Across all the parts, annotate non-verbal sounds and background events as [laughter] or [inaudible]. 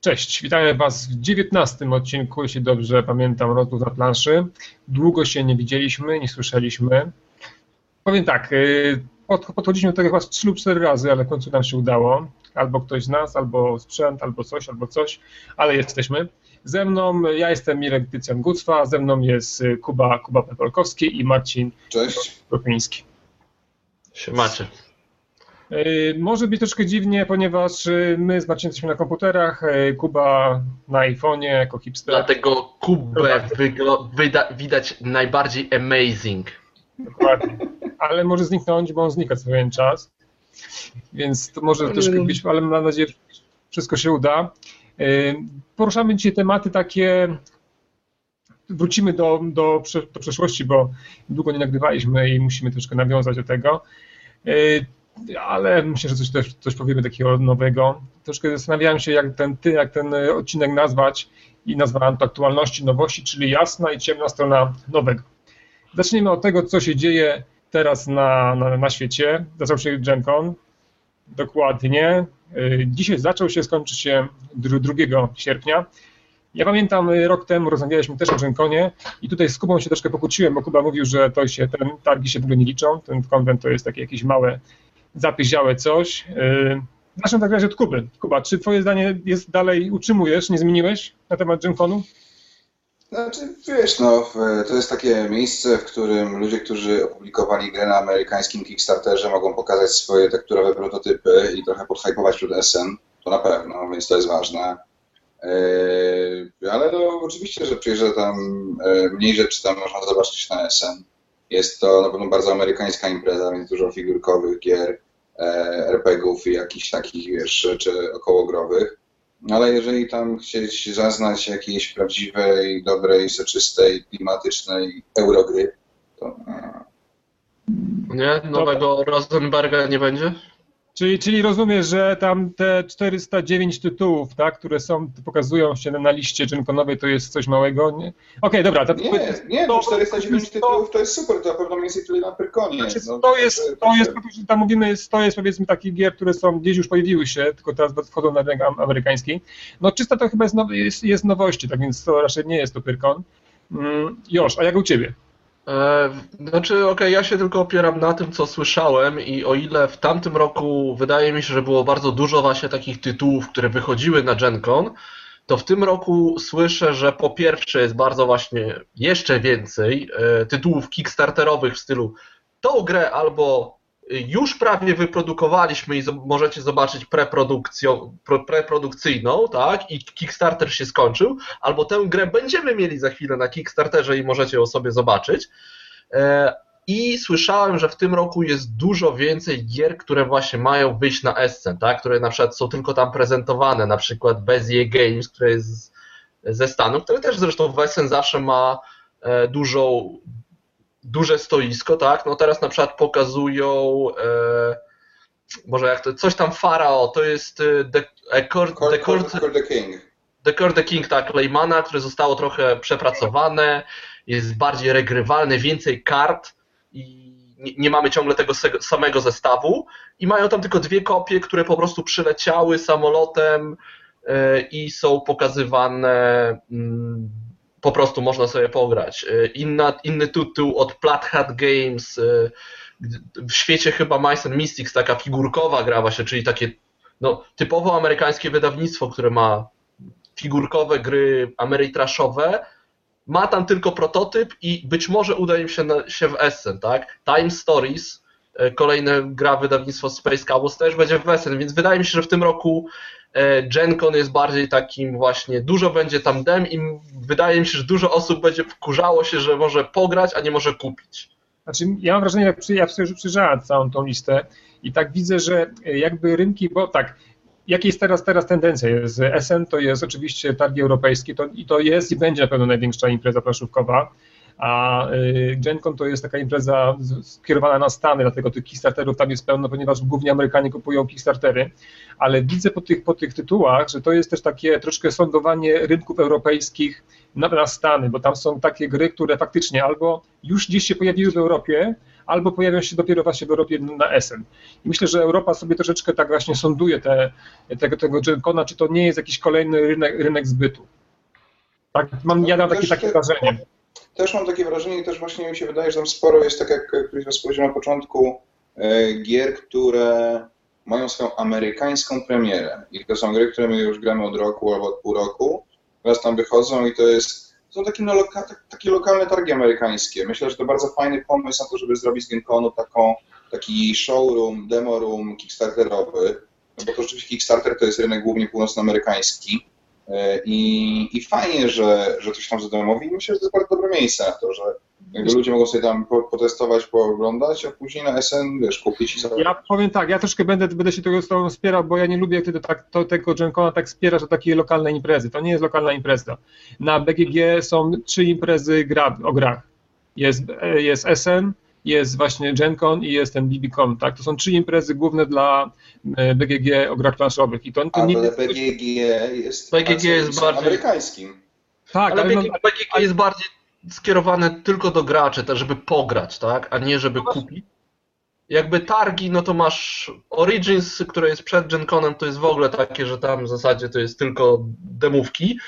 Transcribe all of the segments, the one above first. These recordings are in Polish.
Cześć, witamy Was w 19 odcinku, jeśli dobrze pamiętam, rozmów na planszy. Długo się nie widzieliśmy, nie słyszeliśmy. Powiem tak, y, podchodziliśmy do tego chyba 3 lub 4 razy, ale w końcu nam się udało. Albo ktoś z nas, albo sprzęt, albo coś, albo coś, ale jesteśmy. Ze mną, ja jestem Mirek Tycjan Gucwa, ze mną jest Kuba, Kuba Pepolkowski i Marcin Cześć. Kropiński. Siemacie. Y, może być troszkę dziwnie, ponieważ y, my z Marcinem jesteśmy na komputerach, y, Kuba na iPhone'ie jako hipster. Dlatego Kubę wyda- widać najbardziej amazing. Dokładnie. Ale może zniknąć, bo on znika co pewien czas. Więc to może troszkę być, ale mam nadzieję, że wszystko się uda. Poruszamy dzisiaj tematy takie. Wrócimy do, do, do przeszłości, bo długo nie nagrywaliśmy i musimy troszkę nawiązać do tego ale myślę, że coś, też, coś powiemy takiego nowego. Troszkę zastanawiałem się, jak ten, jak ten odcinek nazwać i nazwałem to aktualności nowości, czyli jasna i ciemna strona nowego. Zacznijmy od tego, co się dzieje teraz na, na, na świecie. Zaczął się GenCon, dokładnie. Y, dzisiaj zaczął się, skończy się 2 sierpnia. Ja pamiętam rok temu rozmawialiśmy też o GenConie i tutaj z Kubą się troszkę pokłóciłem, bo Kuba mówił, że to się, ten targi się w ogóle nie liczą, ten konwent to jest takie jakieś małe zapyziałe coś. Y, zacznę tak razie od Kuby. Kuba, czy twoje zdanie jest dalej, utrzymujesz, nie zmieniłeś na temat Gymkonu? Znaczy, wiesz, no, to jest takie miejsce, w którym ludzie, którzy opublikowali grę na amerykańskim Kickstarterze mogą pokazać swoje tekturowe prototypy i trochę podhypować przed SN, to na pewno, więc to jest ważne. Yy, ale no, oczywiście, że przyjeżdża tam yy, mniej rzeczy tam można zobaczyć na SN. Jest to na pewno bardzo amerykańska impreza, więc dużo figurkowych gier, e, RPGów i jakichś takich, wiesz, rzeczy okołogrowych. Ale jeżeli tam chcieć zaznać jakiejś prawdziwej, dobrej, soczystej, klimatycznej eurogry, to... Nie? Nowego Rosenberga nie będzie? Czyli, czyli rozumiesz, że tam te 409 tytułów, tak, które są, pokazują się na liście dżinkonowej, to jest coś małego? Okej, okay, dobra. To, nie, nie, to, 409 tytułów to jest super, to na pewno jest tyle na Pyrkonie. Znaczy, no, to jest, to jest, to tam mówimy, to jest powiedzmy takich gier, które są, gdzieś już pojawiły się, tylko teraz wchodzą na rynek amerykański. No czysta to chyba jest, jest, jest nowości, tak więc to raczej nie jest to Pyrkon. Mm, Josz, a jak u Ciebie? E, znaczy, okej, okay, ja się tylko opieram na tym, co słyszałem i o ile w tamtym roku wydaje mi się, że było bardzo dużo właśnie takich tytułów, które wychodziły na GenCon, to w tym roku słyszę, że po pierwsze jest bardzo właśnie jeszcze więcej e, tytułów kickstarterowych w stylu tą grę albo już prawie wyprodukowaliśmy i możecie zobaczyć preprodukcyjną, tak? I Kickstarter się skończył, albo tę grę będziemy mieli za chwilę na Kickstarterze i możecie ją sobie zobaczyć. E, I słyszałem, że w tym roku jest dużo więcej gier, które właśnie mają wyjść na Essen, tak? które na przykład są tylko tam prezentowane, na przykład Bezier Games, które jest ze Stanów, które też zresztą w Essen zawsze ma e, dużą, duże stoisko, tak? No teraz na przykład pokazują e, może jak to, coś tam Farao, to jest e, The, e, Court, the, Court, the King. The Court the King, tak, Leymana, które zostało trochę przepracowane, jest bardziej regrywalne, więcej kart i nie, nie mamy ciągle tego samego zestawu i mają tam tylko dwie kopie, które po prostu przyleciały samolotem i są pokazywane mm, po prostu można sobie pograć. E, inna, inny tytuł od Plaid Games, e, w świecie chyba Mice and Mystics, taka figurkowa gra właśnie, czyli takie no, typowo amerykańskie wydawnictwo, które ma figurkowe gry amerytraszowe, ma tam tylko prototyp i być może uda im się, na, się w Essen, tak? Time Stories, e, kolejna gra wydawnictwo Space Cowboys też będzie w Essen, więc wydaje mi się, że w tym roku GenCon jest bardziej takim właśnie, dużo będzie tam dem i wydaje mi się, że dużo osób będzie wkurzało się, że może pograć, a nie może kupić. Znaczy, ja mam wrażenie, jak ja sobie przyjrzałem całą tą listę i tak widzę, że jakby rynki, bo tak, jakie jest teraz, teraz tendencja? Jest SN to jest oczywiście targi europejskie to, i to jest i będzie na pewno największa impreza planszówkowa a y, GenCon to jest taka impreza skierowana na Stany, dlatego tych Kickstarterów tam jest pełno, ponieważ głównie Amerykanie kupują Kickstartery, ale widzę po tych, po tych tytułach, że to jest też takie troszkę sądowanie rynków europejskich na, na Stany, bo tam są takie gry, które faktycznie albo już gdzieś się pojawiły w Europie, albo pojawią się dopiero właśnie w Europie na SN. I myślę, że Europa sobie troszeczkę tak właśnie sonduje te, tego, tego Gencona, czy to nie jest jakiś kolejny rynek, rynek zbytu. Tak, mam, ja mam takie, takie wrażenie. Też mam takie wrażenie i też właśnie mi się wydaje, że tam sporo jest, tak jak ktoś powiedział na początku, e, gier, które mają swoją amerykańską premierę. I to są gry, które my już gramy od roku albo od pół roku. Teraz tam wychodzą i to jest. Są takie, no, loka, takie lokalne targi amerykańskie. Myślę, że to bardzo fajny pomysł na to, żeby zrobić z GameConu taką, taki showroom, demo room kickstarterowy. No bo to rzeczywiście Kickstarter to jest rynek głównie północnoamerykański. E, I, I fajnie, że, że to się tam zadomowi i myślę, że to jest bardzo dobre miejsce na to, że jakby ludzie mogą sobie tam potestować, pooglądać, a później na SN, wiesz, kupić i sobie. Ja powiem tak, ja troszkę będę, będę się tego z tobą wspierał, bo ja nie lubię, jak ty to, tak, to, tego Gencona tak wspierasz, że takie lokalne imprezy. To nie jest lokalna impreza. Na BGG są trzy imprezy gra, o grach. Jest, jest SN, jest właśnie GenCon i jest ten BBCon, tak? To są trzy imprezy główne dla e, BGG o grach planszowych. I to, to nie jest... BGG jest, BGG jest bardziej amerykańskim. Tak, ale, ale BGG, no, BGG jest bardziej skierowane tylko do graczy, tak żeby pograć, tak, a nie żeby no kupić. Jakby targi, no to masz Origins, które jest przed GenConem, to jest w ogóle takie, że tam w zasadzie to jest tylko demówki.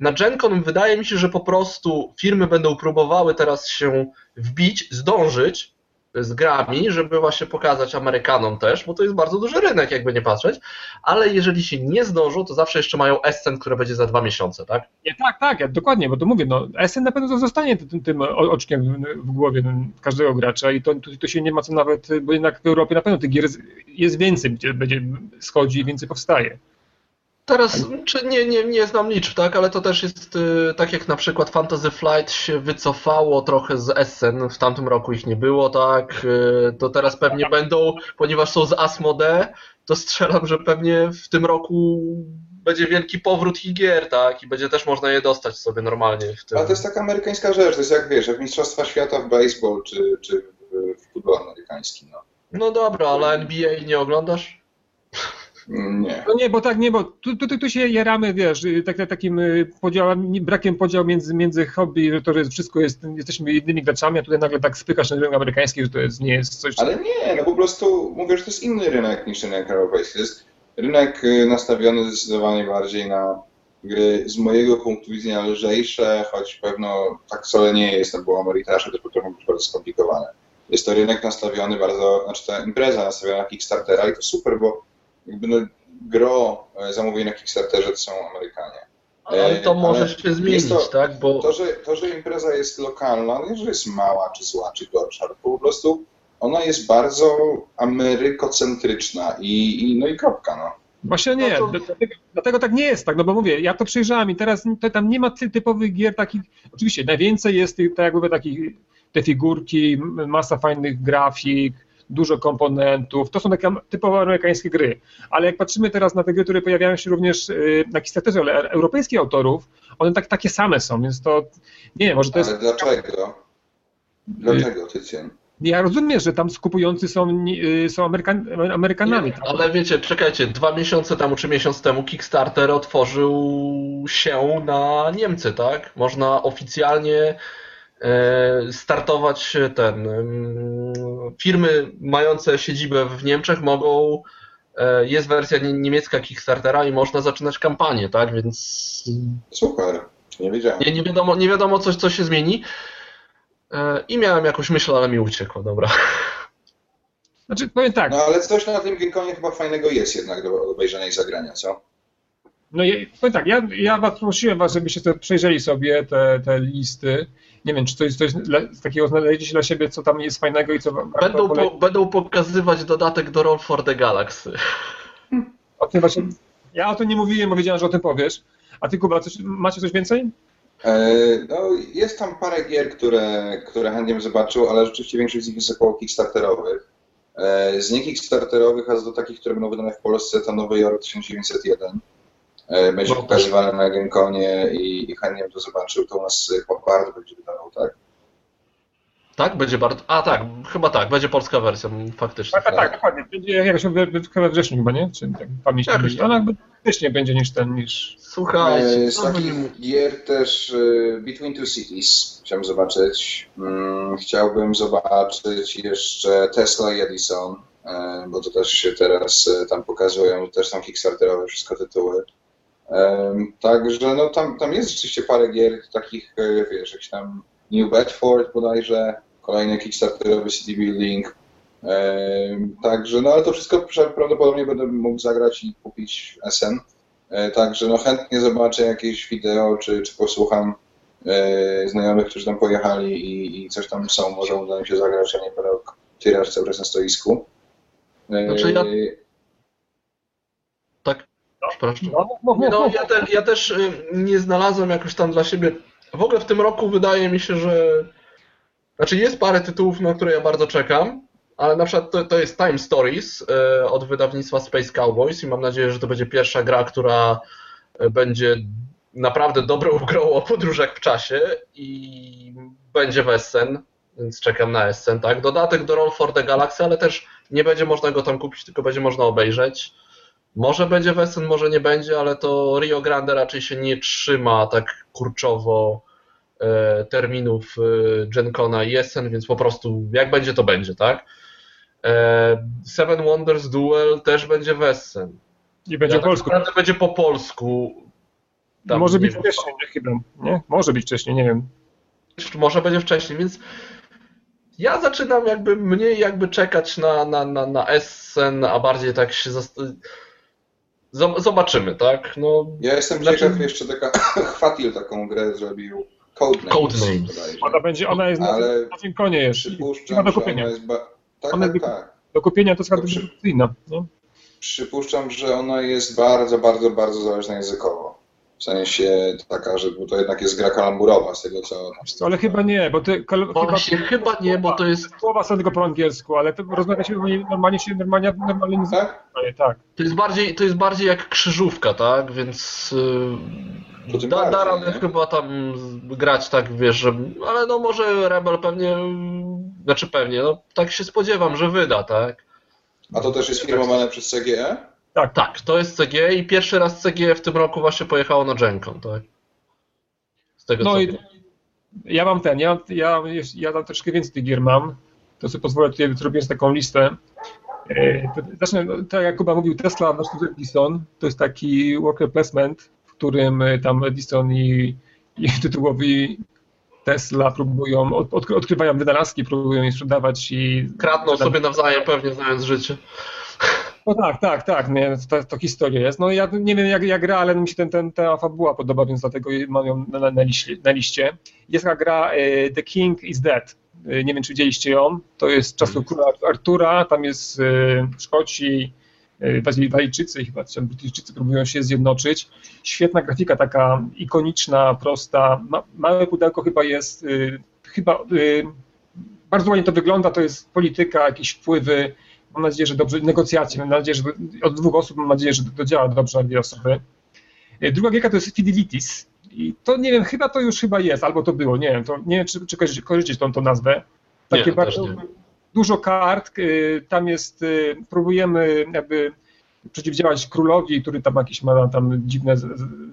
Na GenCon wydaje mi się, że po prostu firmy będą próbowały teraz się wbić, zdążyć z grami, żeby właśnie pokazać Amerykanom też, bo to jest bardzo duży rynek, jakby nie patrzeć, ale jeżeli się nie zdążą, to zawsze jeszcze mają Essen, które będzie za dwa miesiące, tak? Nie, tak, tak, dokładnie, bo to mówię, no Essen na pewno zostanie tym, tym oczkiem w głowie każdego gracza i to, to, się nie ma co nawet, bo jednak w Europie na pewno tych gier jest więcej, będzie schodzi i więcej powstaje. Teraz, czy nie, nie, nie znam liczb, tak, ale to też jest y, tak jak na przykład Fantasy Flight się wycofało trochę z Essen, w tamtym roku ich nie było, tak, y, to teraz pewnie będą, ponieważ są z Asmode, to strzelam, że pewnie w tym roku będzie wielki powrót ich gier, tak, i będzie też można je dostać sobie normalnie. W tym. Ale to jest taka amerykańska rzecz, to jest jak wiesz, jak Mistrzostwa Świata w baseball, czy, czy w futbolu amerykańskim, no. No dobra, ale NBA nie oglądasz? [laughs] Nie. No nie, bo tak, nie, bo tu, tu, tu się jaramy, wiesz, y, tak, takim y, podziałem, brakiem podziału między, między hobby, że to, że wszystko jest, jesteśmy jednymi graczami, a tutaj nagle tak spykasz na rynek amerykański, że to jest, nie jest coś... Ale nie, no po prostu mówię, że to jest inny rynek niż rynek europejski. Jest rynek y, nastawiony zdecydowanie bardziej na gry z mojego punktu widzenia lżejsze, choć pewno tak wcale nie jest, no bo Ameritrasze też potrafią być bardzo skomplikowane. Jest to rynek nastawiony bardzo, znaczy ta impreza nastawiona na Kickstartera i to super, bo jakby no, gro e, zamówień na Kickstarterze to są Amerykanie. Ale to e, może Ale się zmienić, to, tak? Bo... To że, to, że impreza jest lokalna, nie że jest mała, czy zła, czy gorsza, po prostu ona jest bardzo amerykocentryczna i, i no i kropka, no. Właśnie nie, no to... dlatego, dlatego, tak nie jest, tak, no bo mówię, ja to przejrzałem i teraz to, tam nie ma typowych gier takich, oczywiście najwięcej jest, tak jak mówię, takich, te figurki, masa fajnych grafik, dużo komponentów. To są takie typowo amerykańskie gry. Ale jak patrzymy teraz na te gry, które pojawiają się również y, na Kickstarterze, ale europejskich autorów, one tak, takie same są, więc to nie wiem, może to ale jest... dlaczego? Dlaczego, Tycjan? Ja rozumiem, że tam skupujący są, y, są Amerykan, Amerykanami. Nie, ale wiecie, czekajcie, dwa miesiące temu czy miesiąc temu Kickstarter otworzył się na Niemcy, tak? Można oficjalnie E, startować ten. Firmy mające siedzibę w Niemczech mogą. E, jest wersja niemiecka Kickstartera i można zaczynać kampanię, tak? Więc. Super, nie wiedziałem. Nie, nie, wiadomo, nie wiadomo coś, co się zmieni. E, I miałem jakąś myśl, ale mi uciekło, dobra. Znaczy, powiem tak. No ale coś na tym Gamecomie chyba fajnego jest jednak do obejrzenia i zagrania, co? No powiem tak, ja, ja was prosiłem was, żebyście przejrzeli sobie te, te listy nie wiem, czy to jest coś takiego znaleźliście dla siebie, co tam jest fajnego i co Będą, po, będą pokazywać dodatek do Roll for the Galaxy. O tym właśnie, ja o tym nie mówiłem, bo wiedziałem, że o tym powiesz. A ty, Kuba, coś, macie coś więcej? E, no, jest tam parę gier, które, które chętnie bym zobaczył, ale rzeczywiście większość z nich jest około kickstarterowych. E, z nie kickstarterowych, a z do takich, które będą wydane w Polsce, to Nowy Jork 1901. E, będzie no, pokazywane na Genkonie i, i chętnie bym to zobaczył. To u nas chyba bardzo będzie wydawał, tak? Tak? Będzie bardzo. A tak, chyba tak, będzie polska wersja, faktycznie. Tak, tak, tak, dokładnie. Będzie jakoś we, we wrześniu chyba, nie? Czy tak pamięć Jakoś nie Ale jakby wcześniej będzie niż ten, niż... Słuchajcie, E, Z no, takich gier też e, Between Two Cities chciałbym zobaczyć. Mm, Chciałbym zobaczyć jeszcze Tesla i Edison, e, bo to też się teraz e, tam pokazują, też są kickstarterowe wszystko tytuły. Także no tam, tam jest rzeczywiście parę gier takich, e, wiesz, jakiś tam New Bedford bodajże, kolejny kickstarterowy city building. Także no ale to wszystko pra- prawdopodobnie będę mógł zagrać i kupić SN. E, Także no chętnie zobaczę jakieś wideo, czy, czy posłucham e, znajomych, którzy tam pojechali i, i coś tam są, może uda mi się zagrać, a nie będę tyrać cały czas na stoisku. Znaczy ja- Przepraszam. No, No, mów. ja, te, ja też y, nie znalazłem jakoś tam dla siebie. W ogóle w tym roku wydaje mi się, że. Znaczy, jest parę tytułów, na które ja bardzo czekam, ale na przykład to, to jest Time Stories y, od wydawnictwa Space Cowboys i mam nadzieję, że to będzie pierwsza gra, która y, będzie naprawdę dobrą [laughs] grą o podróżach w czasie i będzie w Essen, więc czekam na Essen, tak? Dodatek do Roll for the Galaxy, ale też nie będzie można go tam kupić, tylko będzie można obejrzeć. Może będzie Wesen, może nie będzie, ale to Rio Grande raczej się nie trzyma tak kurczowo e, terminów e, Gen Cona i Essen, więc po prostu jak będzie, to będzie, tak? E, Seven Wonders Duel też będzie Wesen. I będzie Ja po polsku. Tak naprawdę będzie po polsku. Tam Może być wiem, wcześniej, nie? Chyba, nie? Może być wcześniej, nie wiem. może będzie wcześniej, więc ja zaczynam jakby mniej jakby czekać na, na, na, na Essen, a bardziej tak się zast- Zob- Zobaczymy, tak? No, Ja jestem Znaczy- ciekaw, jeszcze taka [laughs] Chwatil taką grę zrobił Codenames. Codenames. bodajże. Ona będzie, ona jest na, Ale na tym konie jeszcze. Przypuszczam, do że ona kupienia. jest... Ba... Tak, Ona tak, jest- tak. Do kupienia to jest przy-. Nie? Przypuszczam, że ona jest bardzo, bardzo, bardzo zależna językowo. W sensie taka, że to jednak jest gra kalamburowa z tego co... Ale chyba nie, bo ty kol- Właśnie, chyba nie, bo to jest, Słowa są tylko po angielsku, ale to rozmawia się normalnie się normalnie, normalnie nie Tak? tak. to jest bardziej, to jest bardziej jak krzyżówka, tak? Więc yy, da, da radę chyba tam grać tak, wiesz, że, ale no może Rebel pewnie, znaczy pewnie, no tak się spodziewam, że wyda, tak? A to też jest firmowane przez CGE? Tak, to jest CG i pierwszy raz CG w tym roku właśnie pojechało na GenCon, tak? Z tego No co i ja mam ten, ja, ja, ja tam troszkę więcej tych gier mam, to sobie pozwolę tutaj zrobić taką listę. E, Zacznę, no, tak jak Kuba mówił, Tesla versus Edison, to jest taki worker placement, w którym e, tam Edison i, i [laughs] tytułowi Tesla próbują, od, od, odkrywają wynalazki, próbują je sprzedawać i... Kradną sobie nawzajem pewnie znając życie. No tak, tak, tak, nie, to, to historia jest. No ja nie wiem jak, jak gra, ale mi się ten, ten, ta fabuła podoba, więc dlatego mam ją na, na, liście, na liście. Jest taka gra e, The King is Dead. E, Nie wiem, czy widzieliście ją. To jest z czasów króla Artura, tam jest e, Szkoci, Wali- Walijczycy, chyba czy Brytyjczycy próbują się zjednoczyć. Świetna grafika, taka ikoniczna, prosta. Ma, małe pudełko chyba jest, chyba bardzo ładnie to wygląda, to jest polityka, jakieś wpływy, Mam nadzieję, że dobrze, negocjacje, mam nadzieję, że od dwóch osób, mam nadzieję, że to działa dobrze na dwie osoby. E, Druga gierka to jest Fidelitis. I to nie wiem, chyba to już chyba jest, albo to było, nie wiem, to nie wiem, czy, czy kojarzycie, tą, tą nazwę. Nie, Takie też bardzo, nie. dużo kart, e, tam jest, e, próbujemy jakby przeciwdziałać królowi, który tam jakieś ma tam dziwne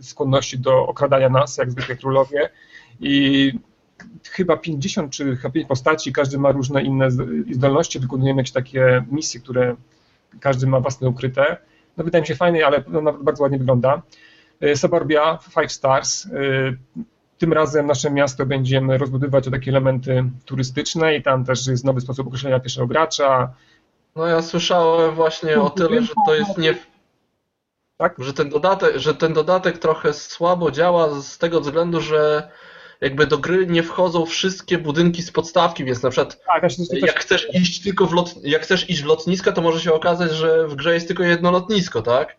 skłonności do okradania nas, jak zwykle królowie. I chyba 50 czy chyba 5 postaci, każdy ma różne inne zdolności, wykonujemy jakieś takie misje, które każdy ma własne ukryte. No wydaje mi się fajny, ale no, nawet bardzo ładnie wygląda. E, Suburbia, Five Stars. E, Tym razem nasze miasto będziemy rozbudowywać o takie elementy turystyczne i tam też jest nowy sposób określenia pierwszego gracza. No ja słyszałem właśnie o tyle, że to jest nie... Tak? Że ten dodatek, że ten dodatek trochę słabo działa z tego względu, że jakby do gry nie wchodzą wszystkie budynki z podstawki, więc na przykład Tak, jak chcesz iść tylko w lot, jak chcesz iść w lotnisko, to może się okazać, że w grze jest tylko jedno lotnisko, tak?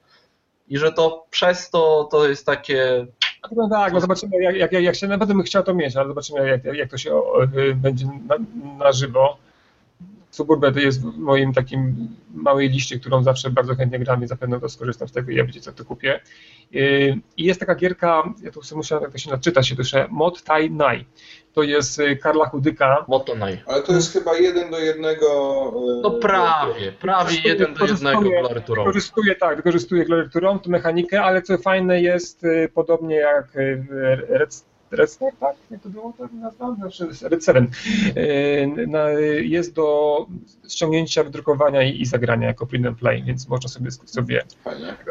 I że to przez to to jest takie No tak, no zobaczymy, jak, jak, jak się, nawet bym chciał to mieć, ale zobaczymy, jak, jak to się będzie na, na żywo. Suburbia to jest w moim takim małej liście, którą zawsze bardzo chętnie gram i zapewne to skorzystam z tego i ja wiecie co to kupię. Y, I jest taka gierka, ja tu sobie musiałem jak to się naczyta się duszę, Mod Tai Nai. To jest y, Karla Chudyka. Nai. Ale to jest chyba jeden do jednego. e, No prawie, prawie jeden do jednego klawiaturą. Wykorzystuje, tak, wykorzystuje klawiaturą, tę mechanikę, ale co fajne jest, y, podobnie jak w Red Redstone, tak? Jak to było to nazwa? Znaczy Red 7. Jest do ściągnięcia, wydrukowania i, i zagrania jako print and play, więc można sobie sobie.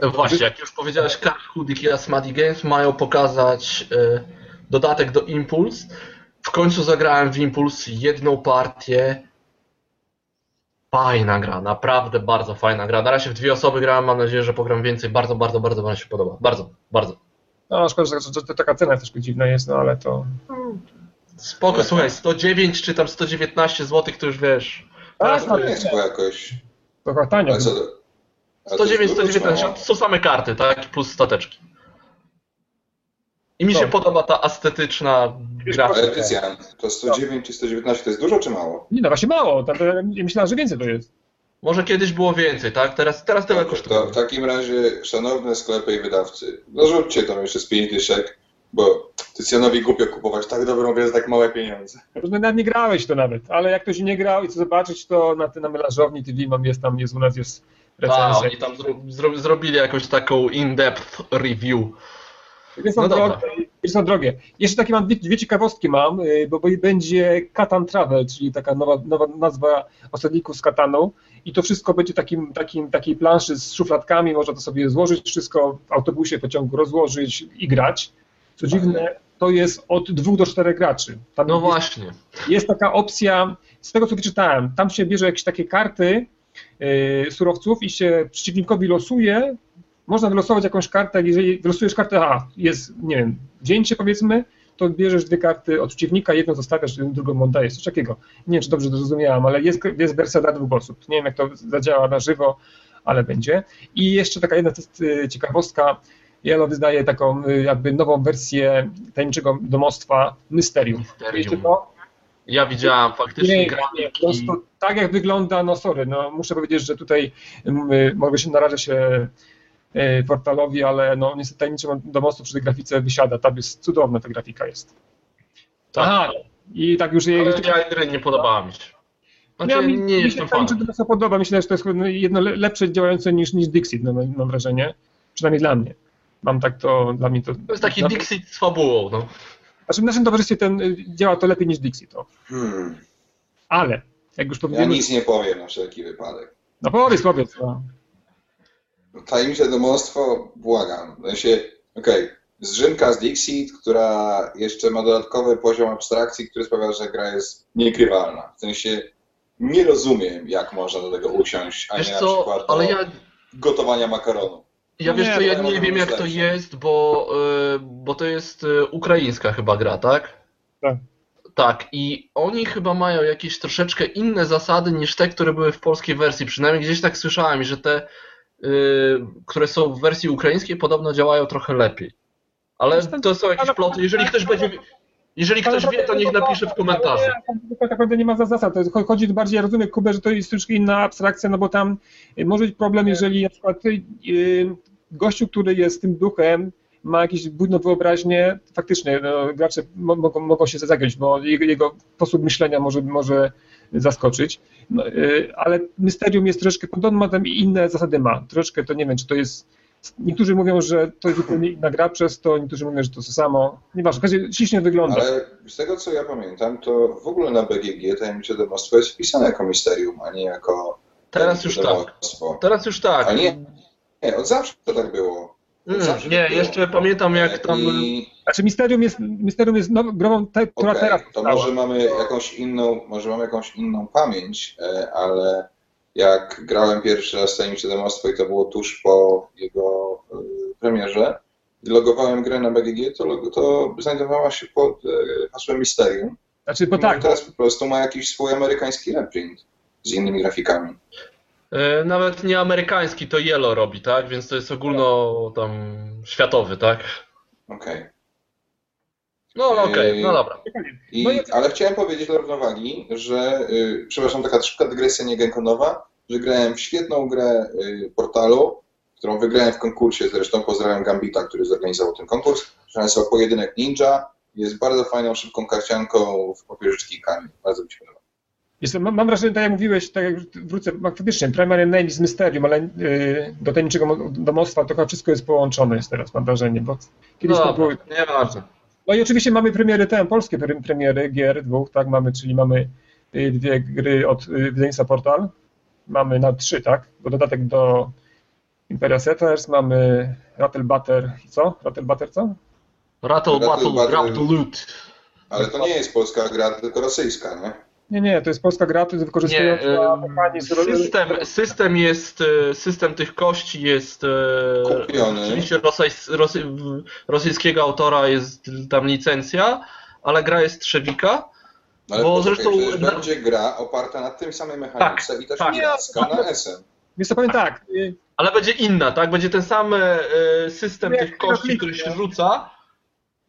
No właśnie, jak już powiedziałeś, Karl Hudik i Asmadi Games mają pokazać y, dodatek do Impuls. W końcu zagrałem w Impuls jedną partię. Fajna gra, naprawdę bardzo fajna gra. Na razie w dwie osoby grałem, mam nadzieję, że pogram więcej. Bardzo, bardzo, bardzo mi się podoba. Bardzo, bardzo. No, szkoda, że, że, że taka cena troszkę dziwna jest, no ale to. Spoko, słuchaj, 109 czy tam 119 zł, to już wiesz. Tak, To nie jest chyba jakoś. Trochę tanio. Ale co, ale to 109, jest dużo, czy 119 mało? to są same karty, tak? Plus stateczki. I mi się No. podoba ta estetyczna grafika. Ale Krystian, to 109 czy 119 to jest dużo czy mało? Nie no, właśnie mało. Myślałem, że więcej to jest. Może kiedyś było więcej, tak? Teraz, teraz tyle kosztuje. To w takim razie, szanowne sklepy i wydawcy, dorzućcie tam jeszcze z 5 dyszek, bo Tycjanowi głupio kupować tak dobrą grę za tak małe pieniądze. No, Nawet nie grałeś to nawet, ale jak ktoś nie grał i chce zobaczyć, to na, na melanżowni TV mam, jest tam, jest u nas jest A, recenzja. oni tam zro, zro, zrobili jakąś taką in-depth review. Więc są, No dobra. drogie, są drogie. Jeszcze takie mam dwie, dwie ciekawostki mam, y, bo, bo będzie Katan Travel, czyli taka nowa, nowa nazwa osadników z Katanu i to wszystko będzie takim, takim, takiej planszy z szufladkami, można to sobie złożyć, wszystko w autobusie, pociągu rozłożyć i grać. Co dziwne, to jest od dwóch do czterech graczy. Tam No jest, właśnie. jest taka opcja, z tego co wyczytałem, tam się bierze jakieś takie karty yy, surowców i się przeciwnikowi losuje. Można wylosować jakąś kartę, jeżeli wylosujesz kartę A, jest, nie wiem, wzięcie powiedzmy, to bierzesz dwie karty od przeciwnika, jedną zostawiasz, drugą oddajesz, coś takiego. Nie wiem, czy dobrze to zrozumiałem, ale jest, jest wersja dla dwóch osób. Nie wiem, jak to zadziała na żywo, ale będzie. I jeszcze taka jedna y, ciekawostka, Yellow wydaje taką y, jakby nową wersję tajemniczego domostwa Mysterium. Mysterium. To? Ja widziałem faktycznie Nie, nie, po grafiki. prostu tak jak wygląda, no sorry, no muszę powiedzieć, że tutaj y, mogę się narażę się portalowi, ale no niestety tajemniczy domostwo przy tej grafice wysiada, tam jest cudowna ta grafika jest. Tak. Aha, i tak już Ale jej... ja gry nie podobała mi się. Znaczy, Ja ja mi, nie mi jestem się fanem. domostwo podoba, myślę, że to jest no, jedno le- lepsze działające niż, niż Dixit, no, mam wrażenie, przynajmniej dla mnie. Mam tak to, dla mnie to... To jest taki dla- Dixit z fabułą, no. Znaczy w naszym towarzystwie ten, y, działa to lepiej niż Dixit, to. Hmm. ale jak już Ja powiedziałem... nic nie powiem na wszelki wypadek. No powiedz, powiedz. No. Tajemnicze domostwo, błagam. W sensie, okej, zrzynka z Dixit, która jeszcze ma dodatkowy poziom abstrakcji, który sprawia, że gra jest niegrywalna. W sensie, nie rozumiem, jak można do tego usiąść, a Wiesz nie na co, przykład ale ja, gotowania makaronu. ja No wiesz nie, co, ja ja nie mogę wiem jak to jest, bo, y, bo to jest y, ukraińska chyba gra, tak? Tak. Tak, i oni chyba mają jakieś troszeczkę inne zasady niż te, które były w polskiej wersji. Przynajmniej gdzieś tak słyszałem, że te, które są w wersji ukraińskiej, podobno działają trochę lepiej. Ale to są jakieś ploty. Jeżeli ktoś będzie. Jeżeli ktoś wie, to niech napisze w komentarzu. Tak naprawdę nie ma za- zasad. Chodzi bardziej, ja rozumiem Kubę, że to jest troszkę inna abstrakcja, no bo tam y, może być problem, jeżeli na przykład y, y, gościu, który jest tym duchem, ma jakąś bujną wyobraźnię, faktycznie no, gracze mo- mogą, mogą się zagiąć, bo jego, jego sposób myślenia może, może zaskoczyć. No, y, ale Mysterium jest troszkę podobny, ma tam inne zasady ma. Troszkę to nie wiem, czy to jest. Niektórzy mówią, że to jest zupełnie inna gra przez to, niektórzy mówią, że to to samo. Nieważne, w każdym razie ślicznie wygląda. Ale z tego, co ja pamiętam, to w ogóle na BGG tajemnicze domostwo jest wpisane jako misterium, a nie jako Teraz już tak. domostwo. Teraz już tak. A nie, nie, od zawsze to tak było. Mm, nie, było. jeszcze pamiętam jak tam. I Znaczy Misterium jest, Misterium jest now, grą, te, która okej, teraz to może mamy jakąś inną, może mamy jakąś inną pamięć, e, ale jak grałem pierwszy raz w tajemnicze domostwo i to było tuż po jego e, premierze, i logowałem grę na BGG, to, logo- to znajdowała się pod e, hasłem Misterium. Znaczy, bo tak, i teraz po prostu ma jakiś swój amerykański reprint z innymi grafikami. E, Nawet nie amerykański, to Yellow robi, tak? Więc to jest ogólno tam światowy, tak? Okej. No, no okej, no dobra. I, Ale chciałem powiedzieć dla równowagi, że, y, przepraszam, taka szybka dygresja niegenkonowa, że grałem w świetną grę y, portalu, którą wygrałem w konkursie, zresztą pozdrawiam Gambita, który zorganizował ten konkurs, że nazywa Pojedynek Ninja. Jest bardzo fajną, szybką karcianką w papierze z kijkami. Bardzo mi się podoba. Jest, mam, wrażenie, tak jak mówiłeś, tak jak wrócę, faktycznie, Primary Name jest Mysterium, ale yy, do tajemniczego mo- domostwa to chyba wszystko jest połączone jest teraz, mam wrażenie, bo kiedyś No to było... dobra, nieważne. No i oczywiście mamy premiery te, polskie pre- premiery gier dwóch, tak, mamy, czyli mamy y, dwie gry od y, wydawnictwa Portal, mamy na trzy, tak, bo dodatek do Imperial Settlers, mamy Rattle Butter i co? Rattle Butter co? Rattle, Rattle battle, battle. grab to loot. Ale to nie jest polska gra, tylko rosyjska, nie? Nie, nie, to jest polska gra, to jest wykorzystująca Nie, mechanizm... System, system jest, e, system tych kości jest e, Kupiony. oczywiście rosyjs, rosy, rosyjskiego autora jest tam licencja, ale gra jest Trzewika. Ale Bo poczekaj, zresztą- przecież będzie gra oparta na tym samej mechanice i też tak. piracka na SN. Więc to powiem tak, y, Ale będzie inna, tak? Będzie ten sam e, system tych kości, który się nie? rzuca,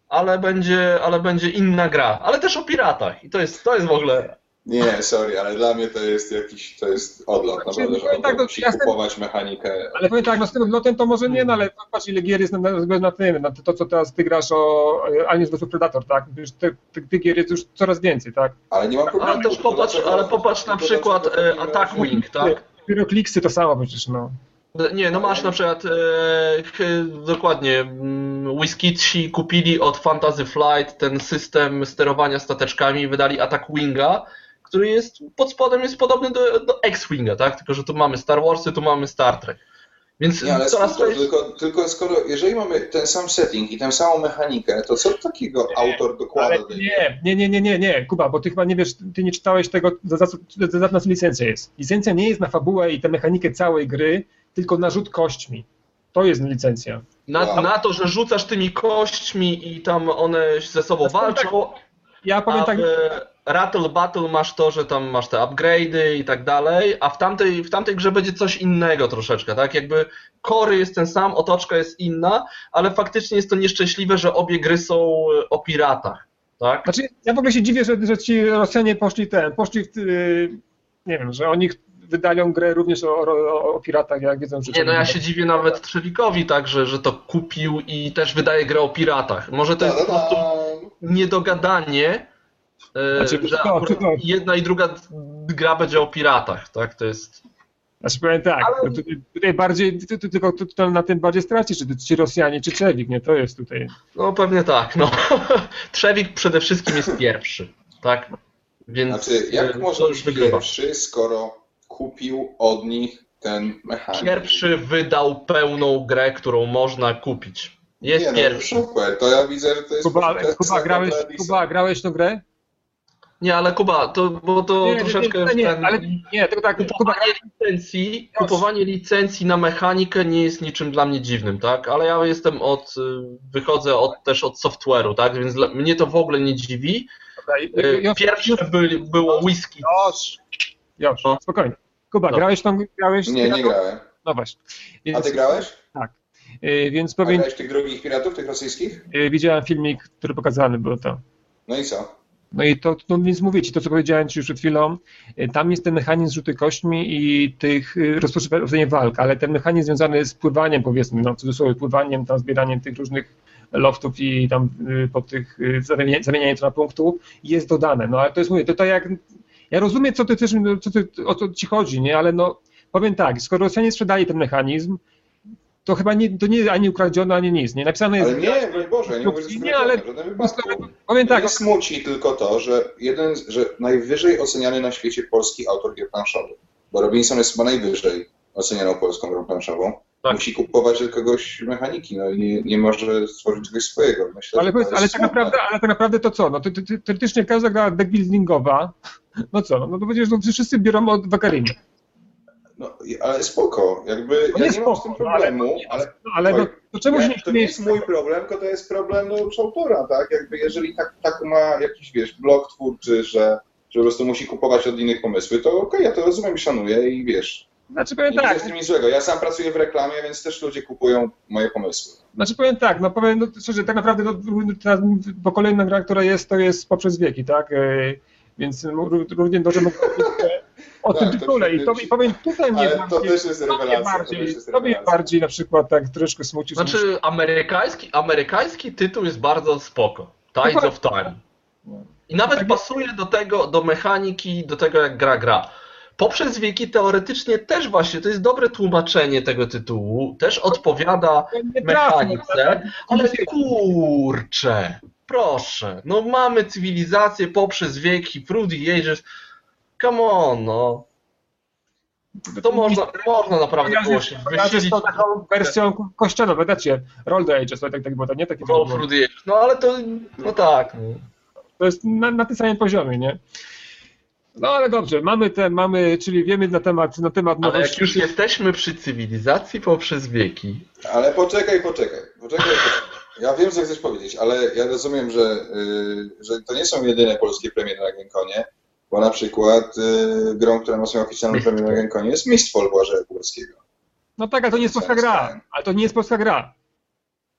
ale będzie, ale będzie inna gra. Ale też o piratach. I to jest, to jest w ogóle. Nie, sorry, ale dla mnie to jest jakiś, to jest odlot, Znaczy, naprawdę, że tak, no, musi ja kupować mechanikę. Ale powiem tak, no z tym lotem to może nie, no ale patrz ile gier jest na, na, na tym, na to co teraz ty grasz o e, Aliens vs Predator, tak? Już te, te, tych gier jest już coraz więcej, tak? Ale nie mam problemu. Ale popatrz, ale popatrz na przykład e, Attack Wing, tak? Pyrokliksy to samo przecież, no. Nie, no masz na przykład, e, dokładnie, mm, Whiskitsi kupili od Fantasy Flight ten system sterowania stateczkami i wydali Attack Winga, który jest, pod spodem jest podobny do, do X-Winga, tak? Tylko, że tu mamy Star Warsy, tu mamy Star Trek. Więc Nie, ale coraz spoko, to jest... tylko, tylko skoro, jeżeli mamy ten sam setting i tę samą mechanikę, to co takiego autor dokłada nie, nie, nie, nie, nie, nie, Kuba, bo ty chyba nie wiesz, ty nie czytałeś tego, za, za, co- za, za nas licencja jest. Licencja nie jest na fabułę i tę mechanikę całej gry, tylko na rzut kośćmi. To jest licencja. Na, Wow. na to, że rzucasz tymi kośćmi i tam one ze sobą walczą, Ja powiem a tak, w Rattle Battle masz to, że tam masz te upgrade'y i tak dalej, a w tamtej, w tamtej grze będzie coś innego troszeczkę, tak? Jakby kory jest ten sam, otoczka jest inna, ale faktycznie jest to nieszczęśliwe, że obie gry są e, o piratach, tak? Znaczy, ja w ogóle się dziwię, że, że ci Rosjanie poszli ten, poszli w, yy, nie wiem, że oni wydają grę również o, o, o piratach, jak wiedzą, że... Nie, no ja się dziwię nawet Trzewikowi, tak, że, że to kupił i też wydaje grę o piratach. Może to jest po prostu niedogadanie, Znaczy, że to- [laughs] akurat to- jedna i druga gra będzie o piratach, tak? To jest... Znaczy powiem tak, Ale- no tutaj, tutaj bardziej, ty, ty, tylko na tym bardziej stracisz, czy, czy Rosjanie, czy Czewik, nie, to jest tutaj... No pewnie tak, no. [laughs] Trzewik przede wszystkim jest pierwszy, tak? Więc Znaczy, e, jak można już być wygrywa. pierwszy, skoro kupił od nich ten mechanik? Pierwszy wydał pełną grę, którą można kupić. Jest Nie, no, pierwszy. super, to ja widzę, że to jest... Kuba, Kuba, grałeś. Kuba, grałeś tą grę? Nie, ale Kuba, to, bo to Nie, nie, troszeczkę nie, nie, ten... ale nie, tylko tak, Kuba, Kupowanie licencji, kupowanie licencji na mechanikę nie jest niczym dla mnie dziwnym, tak? Ale ja jestem od, y, wychodzę od, też od software'u, tak? Więc dla, mnie to w ogóle nie dziwi. Y, Pierwsze byli, było whisky. już, już, No. spokojnie. Kuba, No. grałeś tą, grałeś... Nie, nie grałem. No właśnie. A Więc, ty grałeś? y, Więc A powiem, grałeś tych drugich piratów, tych rosyjskich? y, widziałem filmik, który pokazany był to. No i co? No i to, no więc mówię to co powiedziałem Ci już przed chwilą, y, tam jest ten mechanizm rzuty kośćmi i tych y, rozpoczynania walk, ale ten mechanizm związany z pływaniem, powiedzmy, no w cudzysłowie pływaniem, tam zbieraniem tych różnych loftów i tam y, po tych zamienia- zamienianiem to na punktu jest dodane. No ale to jest, mówię, to tak jak, ja rozumiem, co ty co ty, o co Ci chodzi, nie, ale no powiem tak, skoro Rosjanie sprzedali ten mechanizm, to chyba nie, to nie ani ukradziono, ani nic, nie, napisane jest... Ale nie, broń Boże, nie mówię, Nie, ale- wypadku. Powiem tak, Mnie smuci tylko to, że jeden, że najwyżej oceniany na świecie polski autor gier planszowych, bo Robinson jest chyba najwyżej ocenianą polską grą planszową, Tak. musi kupować od kogoś mechaniki, no i nie, nie może stworzyć czegoś swojego. Myślę, Ale, powiedz, ale, tak naprawdę, ale tak naprawdę to co? No, to, to, to, teoretycznie każda gra deckbuildingowa, no co? No to będziesz, no, wszyscy biorą od wakariny. No, ale spoko, jakby No ja nie nie mam z spoko, tym no, ale- problemu, ale, No, ale no, to czemu się nie, nie to nie jest mój problem, tylko to jest problem no, już autora, tak? Jakby jeżeli tak, tak ma jakiś, wiesz, blok twórczy, że, że po prostu musi kupować od innych pomysły, to okej, ja to rozumiem i szanuję i wiesz, Znaczy powiem Nie tak, z tym nic złego. Ja sam pracuję w reklamie, więc też ludzie kupują moje pomysły. znaczy powiem tak, no powiem, no, szczerze, tak naprawdę no, ta, bo kolejna gra, która jest, to jest poprzez wieki, tak? E, Więc ró- równie dobrze mogę powiedzieć o Tak, tym to tytule i, to, i powiem tutaj mnie Ale to bardziej, też jest to mnie rewelacja. To bardziej, też jest to bardziej na przykład tak troszkę smuci. smuci. Znaczy, amerykański, amerykański tytuł jest bardzo spoko. Tides of Time. I nawet Tak. pasuje do tego, do mechaniki, do tego jak gra gra. Poprzez wieki teoretycznie też właśnie, to jest dobre tłumaczenie tego tytułu, też odpowiada trafi, mechanice, ale kurczę, proszę, no mamy cywilizację poprzez wieki, through the ages, come on, no. To można, można naprawdę było się Ja jest wysilić to taką wersją ko- kościelą, pamiętacie? Roll the Ages, to tak, tak było, to nie takie Roll through the ages. No ale to, no tak. No. To jest na, na tym samym poziomie, nie? No ale dobrze, mamy te, mamy, czyli wiemy na temat, na temat Ale jak nowości. już jesteśmy przy cywilizacji poprzez wieki, Ale poczekaj, poczekaj, poczekaj, poczekaj. Ja wiem, co chcesz powiedzieć, ale ja rozumiem, że, y, że to nie są jedyne polskie premiery na Genkonie, bo na przykład y, grą, która ma swoją oficjalną premierę na Genkonie jest Mistfall Błażeja Górskiego. No tak, ale to nie jest polska gra. Ale to nie jest polska gra.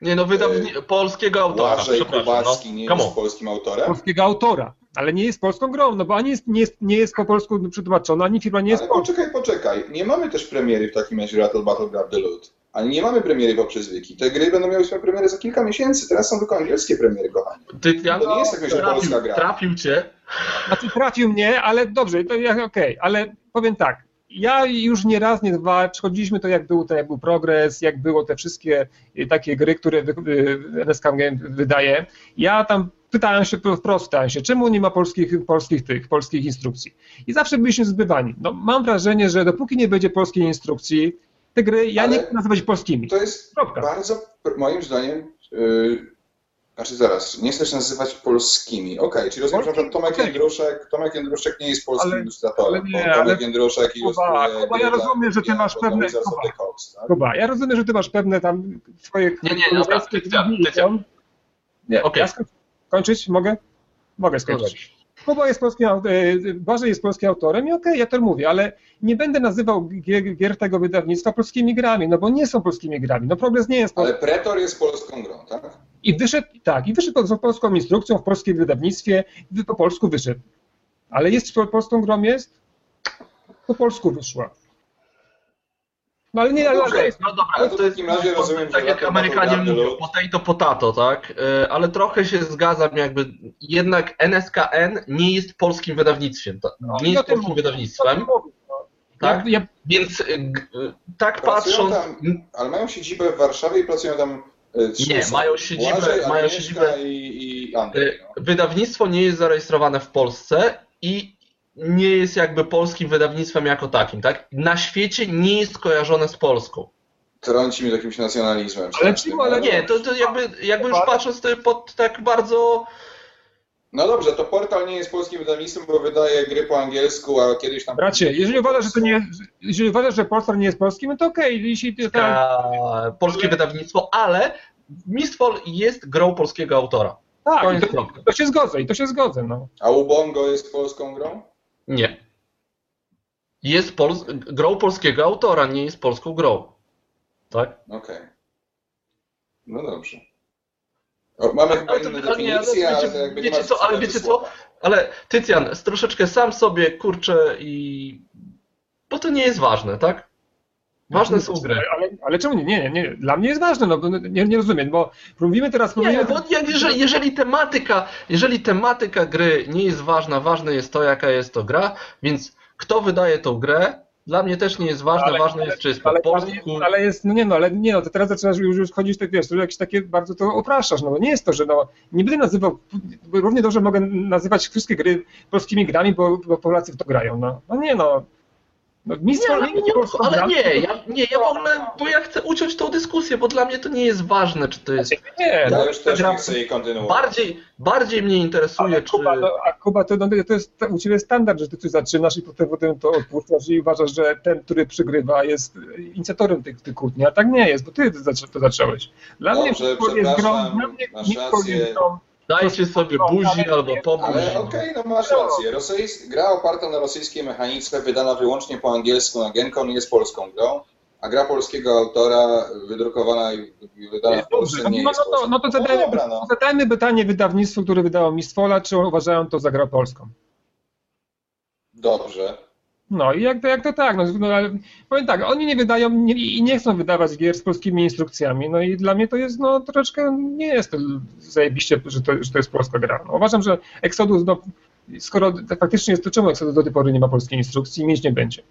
nie no wydawni polskiego autora, Błażej przepraszam. Kubacki No. nie Come jest on. polskim autorem, Polskiego autora. Ale nie jest polską grą, no bo ani jest, nie, jest, nie jest po polsku przetłumaczona, ani firma nie jest ale poczekaj, poczekaj. Nie mamy też premiery w takim razie Rattle Battle Grab the Loot. Ani nie mamy premiery poprzez wiki. Te gry będą miały swoją premierę za kilka miesięcy. Teraz są tylko angielskie premiery, kochani. Tytian, To nie jest jakaś polska trafił, gra. trafił cię. Znaczy trafił mnie, ale dobrze, to ja okej, ale powiem tak. Ja już nie raz, nie dwa przechodziliśmy to, jak był, to, jak był progres, jak było te wszystkie y, takie gry, które y, NSK Game wydaje. Ja tam pytałem się, wprost pytałem się, czemu nie ma polskich, polskich tych, polskich instrukcji. I zawsze byliśmy zbywani. No, mam wrażenie, że dopóki nie będzie polskiej instrukcji, te gry ja nie Ale- chcę nazywać polskimi. To jest Kropka. bardzo, moim zdaniem, yy, znaczy zaraz, nie chcesz nazywać polskimi. Okej, czyli rozumiem, że Tomek. Jędruszek, Tomek Jędruszek nie jest polskim Ale- ilustratorem, ale nie, Tomek ale- Jędruszek Kuba, ilustruje Kuba, ja rozumiem, że ty masz pewne- Kuba. Tak? Kuba, ja rozumiem, że ty masz pewne tam swoje... Nie, nie, nie, dobra, Tycjan, Tycjan. Nie, Okej. ja skoń- kończyć? Mogę? Mogę skończyć. Kuba jest polskim, e, Błażej jest polskim autorem i okej, ja to mówię, ale nie będę nazywał gier, gier tego wydawnictwa polskimi grami, no bo nie są polskimi grami. No progres nie jest Ale. Pretor jest polską grą, tak? I wyszedł, tak, i wyszedł z polską instrukcją w polskim wydawnictwie, wy- po polsku wyszedł. Ale jest po polską grą jest? Po polsku wyszła. No ale nie, No ale, dobrze. ale No dobra, Ale to to w jest takim razie rozumiem, tak jak Amerykanie mówią, potato potato, tak? E, Ale trochę się zgadzam, jakby jednak NSKN nie jest polskim wydawnictwem. tak? No, Nie jest polskim mówię. wydawnictwem, no, tak? ja, ja, Więc e, e, tak Pracują patrząc. tam, ale mają siedzibę w Warszawie i pracują tam y, Nie, osoby. mają siedzibę- Błażej, mają siedzibę- i, i Andrzej. No. Wydawnictwo nie jest zarejestrowane w Polsce i nie jest jakby polskim wydawnictwem jako takim, tak? Na świecie nie jest kojarzone z Polską. Trąci mi jakimś nacjonalizmem. Ale czemu, ale Nie, to, to jakby, jakby już patrząc to pod tak bardzo. No dobrze, to portal nie jest polskim wydawnictwem, bo wydaje gry po angielsku, a kiedyś tam... bracie, jeżeli uważasz, że to nie, jeżeli uważasz, że Polstar nie jest polskim, no to okej, jeśli ty tak, e, polskie wydawnictwo, ale Mistfall jest grą polskiego autora. tak to, to się zgodzę, i to się zgodzę, no. A Ubongo jest polską grą? Nie. Jest pol grą polskiego autora, nie jest polską grą. Tak? Okej. No dobrze. O, mamy chyba Ale inne ale ale definicje, ale, wiecie- jakby wiecie co, ale wiecie co? Ale Tycjan, troszeczkę sam sobie kurczę i. Bo to nie jest ważne, tak? Ważne są gry. Ale, ale czemu nie? nie? Nie, nie, dla mnie jest ważne, no bo nie, nie rozumiem, bo mówimy teraz... Nie, mówimy, bo jeżeli, jeżeli tematyka, jeżeli tematyka gry nie jest ważna, ważne jest to, jaka jest to gra, więc kto wydaje tą grę, dla mnie też nie jest ważne, Ale- ważne jest czy jest po ale, polsku. ale jest, no nie no, ale nie no, to teraz zaczynasz już, już chodzić, tak wiesz, to jakieś takie bardzo to upraszczasz, no bo nie jest to, że no, nie będę nazywał, równie dobrze mogę nazywać wszystkie gry polskimi grami, bo, bo Polacy w to grają, no. No nie no. No Nie, mistrz ale, nie, nie, ale nie, ja, nie, ja w ogóle, bo ja chcę uciąć tą dyskusję, bo dla mnie to nie jest ważne, czy to jest... Nie, no. Ja już też nie chcę jej kontynuować. Bardziej, bardziej mnie interesuje, Ale czy... Kuba, no, a Kuba, to, no, to jest u Ciebie standard, że Ty coś zaczynasz i potem, to odpuszczasz i uważasz, że ten, który przygrywa jest inicjatorem tych, tych kłótni, a tak nie jest, bo Ty to zacząłeś. Dla mnie Dobrze, Mistfall jest grą, dla mnie masz Mistfall rację. jest grą Dajcie sobie buzi albo pobuzi. Ale okej, no masz rację. Rosyjs... Gra oparta na rosyjskiej mechanice, wydana wyłącznie po angielsku na Gencon jest polską grą, a gra polskiego autora, wydrukowana i wydana w Polsce Dobrze, nie no, jest no, to, no to zadajmy, dobra, no. zadajmy pytanie wydawnictwu, które wydało Mistwola, czy uważają to za grę polską. Dobrze. No i jak to, jak to tak, no, no ale powiem tak, oni nie wydają nie, i nie chcą wydawać gier z polskimi instrukcjami, no i dla mnie to jest, no troszeczkę, nie jest to zajebiście, że to, że to jest polska gra. No, uważam, że Exodus, no, skoro tak faktycznie jest, to czemu Exodus do tej pory nie ma polskiej instrukcji i mieć nie będzie?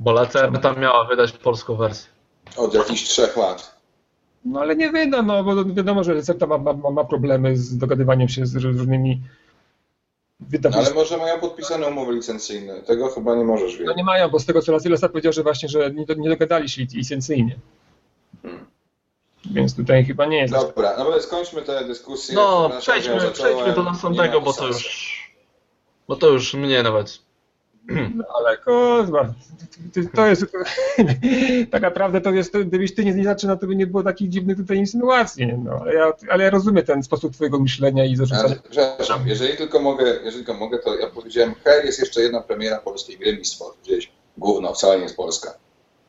Bo LCM tam miała wydać polską wersję. Od jakichś trzech lat. No ale nie wyda, no bo wiadomo, że recepta ma, ma, ma problemy z dogadywaniem się z różnymi No, ale może mają podpisane umowy licencyjne. Tego chyba nie możesz No wiedzieć. nie mają, bo z tego co raz Ilesa powiedział, że właśnie, że nie, do- nie dogadali się licencyjnie. Hmm. Więc tutaj chyba nie jest. Dobra, no ale skończmy tę dyskusję. No, przejdźmy, przejdźmy do następnego, bo to już... Bo to już mnie nawet... No, ale kurwa, to, jest [laughs] tak naprawdę to jest, gdybyś ty nie, nie zaczynał, to by nie było takich dziwnych tutaj insynuacji. No, ale, ja, ale ja rozumiem ten sposób twojego myślenia i zarzucania. Przepraszam, jeżeli tylko mogę, jeżeli tylko mogę, to ja powiedziałem, hej, jest jeszcze jedna premiera polskiej gry Mistwol. Gdzieś gówno, wcale nie jest polska.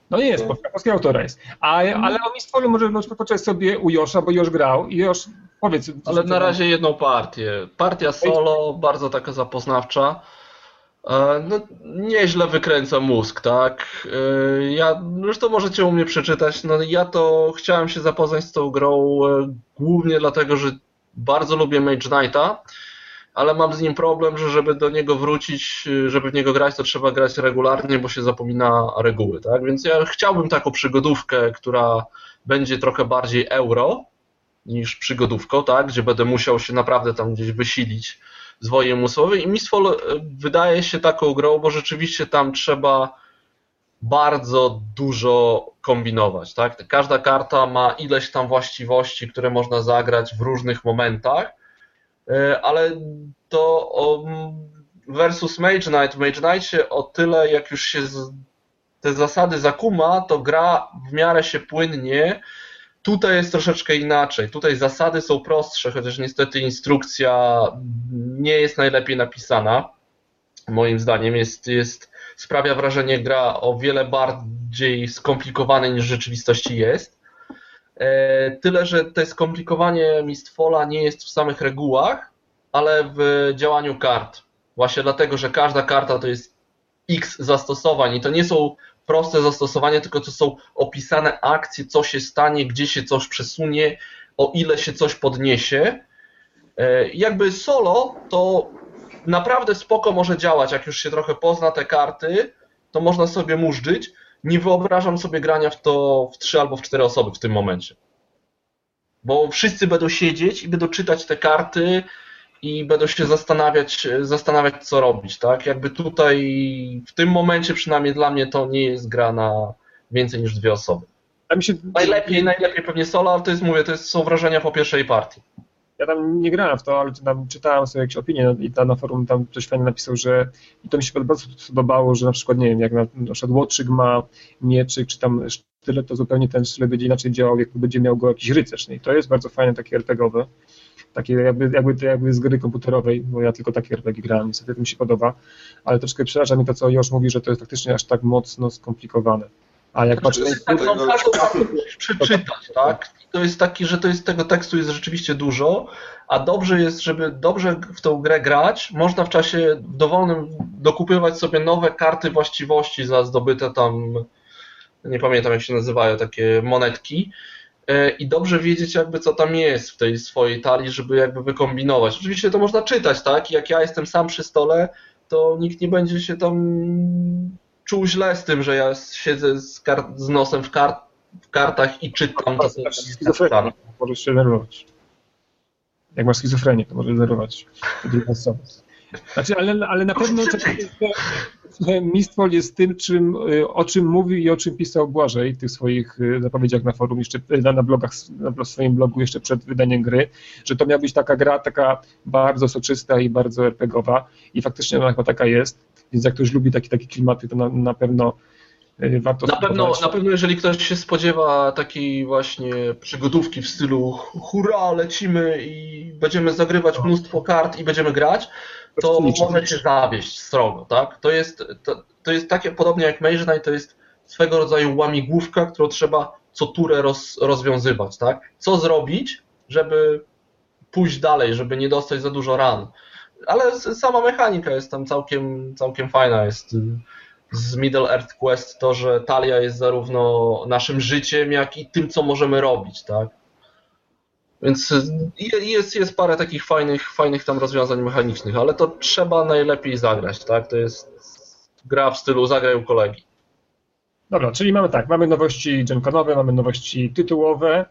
No nie jest, polska, polskiego autora jest. A, ale o Mistwolu może może poczekać sobie u Josza, bo Josz grał i Josz, powiedz. Ale na razie jedną partię. Partia solo, bardzo taka zapoznawcza. No, nieźle wykręca mózg, tak? E, Ja, zresztą możecie u mnie przeczytać, no ja to chciałem się zapoznać z tą grą e, głównie dlatego, że bardzo lubię Mage Knighta, ale mam z nim problem, że żeby do niego wrócić, e, żeby w niego grać, to trzeba grać regularnie, bo się zapomina reguły, tak? Więc ja chciałbym taką przygodówkę, która będzie trochę bardziej euro, niż przygodówką, tak, gdzie będę musiał się naprawdę tam gdzieś wysilić zwojem umysłowym i Mistfall e, wydaje się taką grą, bo rzeczywiście tam trzeba bardzo dużo kombinować, tak? Każda karta ma ileś tam właściwości, które można zagrać w różnych momentach, e, ale to versus Mage Knight, Mage Knightie o tyle jak już się te zasady zakuma, to gra w miarę się płynnie, Tutaj jest troszeczkę inaczej. Tutaj zasady są prostsze, chociaż niestety instrukcja nie jest najlepiej napisana. Moim zdaniem jest, jest sprawia wrażenie gra o wiele bardziej skomplikowane niż w rzeczywistości jest. E, Tyle, że to skomplikowanie Mistfola nie jest w samych regułach, ale w działaniu kart. Właśnie dlatego, że każda karta to jest x zastosowań i to nie są proste zastosowania, tylko to są opisane akcje, co się stanie, gdzie się coś przesunie, o ile się coś podniesie. E, Jakby solo to naprawdę spoko może działać, jak już się trochę pozna te karty, to można sobie murzyć. Nie wyobrażam sobie grania w to w trzy albo w cztery osoby w tym momencie. Bo wszyscy będą siedzieć i będą czytać te karty i będą się zastanawiać, zastanawiać co robić, tak? Jakby tutaj w tym momencie przynajmniej dla mnie to nie jest gra na więcej niż dwie osoby. Się, Najlepiej, najlepiej pewnie solo, ale to jest, mówię, to jest, są wrażenia po pierwszej partii. ja tam nie grałem w to, ale tam czytałem sobie jakieś opinie i tam na forum tam ktoś fajnie napisał, że i to mi się bardzo podobało, że na przykład, nie wiem, jak na, na przykład łotrzyk ma mieczyk, czy tam sztylet, to zupełnie ten sztylet będzie inaczej działał, jak będzie miał go jakiś rycerz. I to jest bardzo fajne, takie RPGowe. Takie jakby, jakby, jakby z gry komputerowej, bo ja tylko takie RPG grałem, niestety to mi się podoba, ale troszkę przeraża mnie to, co Josz mówi, że to jest faktycznie aż tak mocno skomplikowane. A jak patrzę na Tak, no, [laughs] przeczytać, tak? To jest taki, że to jest tego tekstu jest rzeczywiście dużo, a dobrze jest, żeby dobrze w tą grę grać, można w czasie dowolnym dokupywać sobie nowe karty właściwości za zdobyte tam, nie pamiętam jak się nazywają, takie monetki i dobrze wiedzieć jakby co tam jest w tej swojej talii, żeby jakby wykombinować. Oczywiście to można czytać, tak? Jak ja jestem sam przy stole, to nikt nie będzie się tam czuł źle z tym, że ja siedzę z, z nosem w, kart, w kartach i czytam to, co masz jest schizofrenię, napisane. możesz się denerwować. Jak masz schizofrenię, to możesz osobę. Znaczy, ale, ale na pewno Mistwol jest tym, czym, y, o czym mówił i o czym pisał Błażej w tych swoich y, zapowiedziach na forum, jeszcze y, na, na blogach, na swoim blogu jeszcze przed wydaniem gry, że to miała być taka gra, taka bardzo soczysta i bardzo RPGowa i faktycznie ona chyba taka jest, więc jak ktoś lubi takie, takie klimaty, to na, na pewno warto Na pewno, na pewno, jeżeli ktoś się spodziewa takiej właśnie przygodówki w stylu hurra, lecimy i będziemy zagrywać mnóstwo kart i będziemy grać, to może się zawieść strogo, tak? To jest, to, to jest takie, podobnie jak Knight, to jest swego rodzaju łamigłówka, którą trzeba co turę roz, rozwiązywać, tak? Co zrobić, żeby pójść dalej, żeby nie dostać za dużo ran. Ale sama mechanika jest tam całkiem, całkiem fajna. Jest z Middle Earth Quest to, że talia jest zarówno naszym życiem, jak i tym, co możemy robić, tak? Więc jest, jest parę takich fajnych, fajnych tam rozwiązań mechanicznych, ale to trzeba najlepiej zagrać, tak? To jest gra w stylu zagraj u kolegi. Dobra, czyli mamy tak, mamy nowości genkonowe, mamy nowości tytułowe.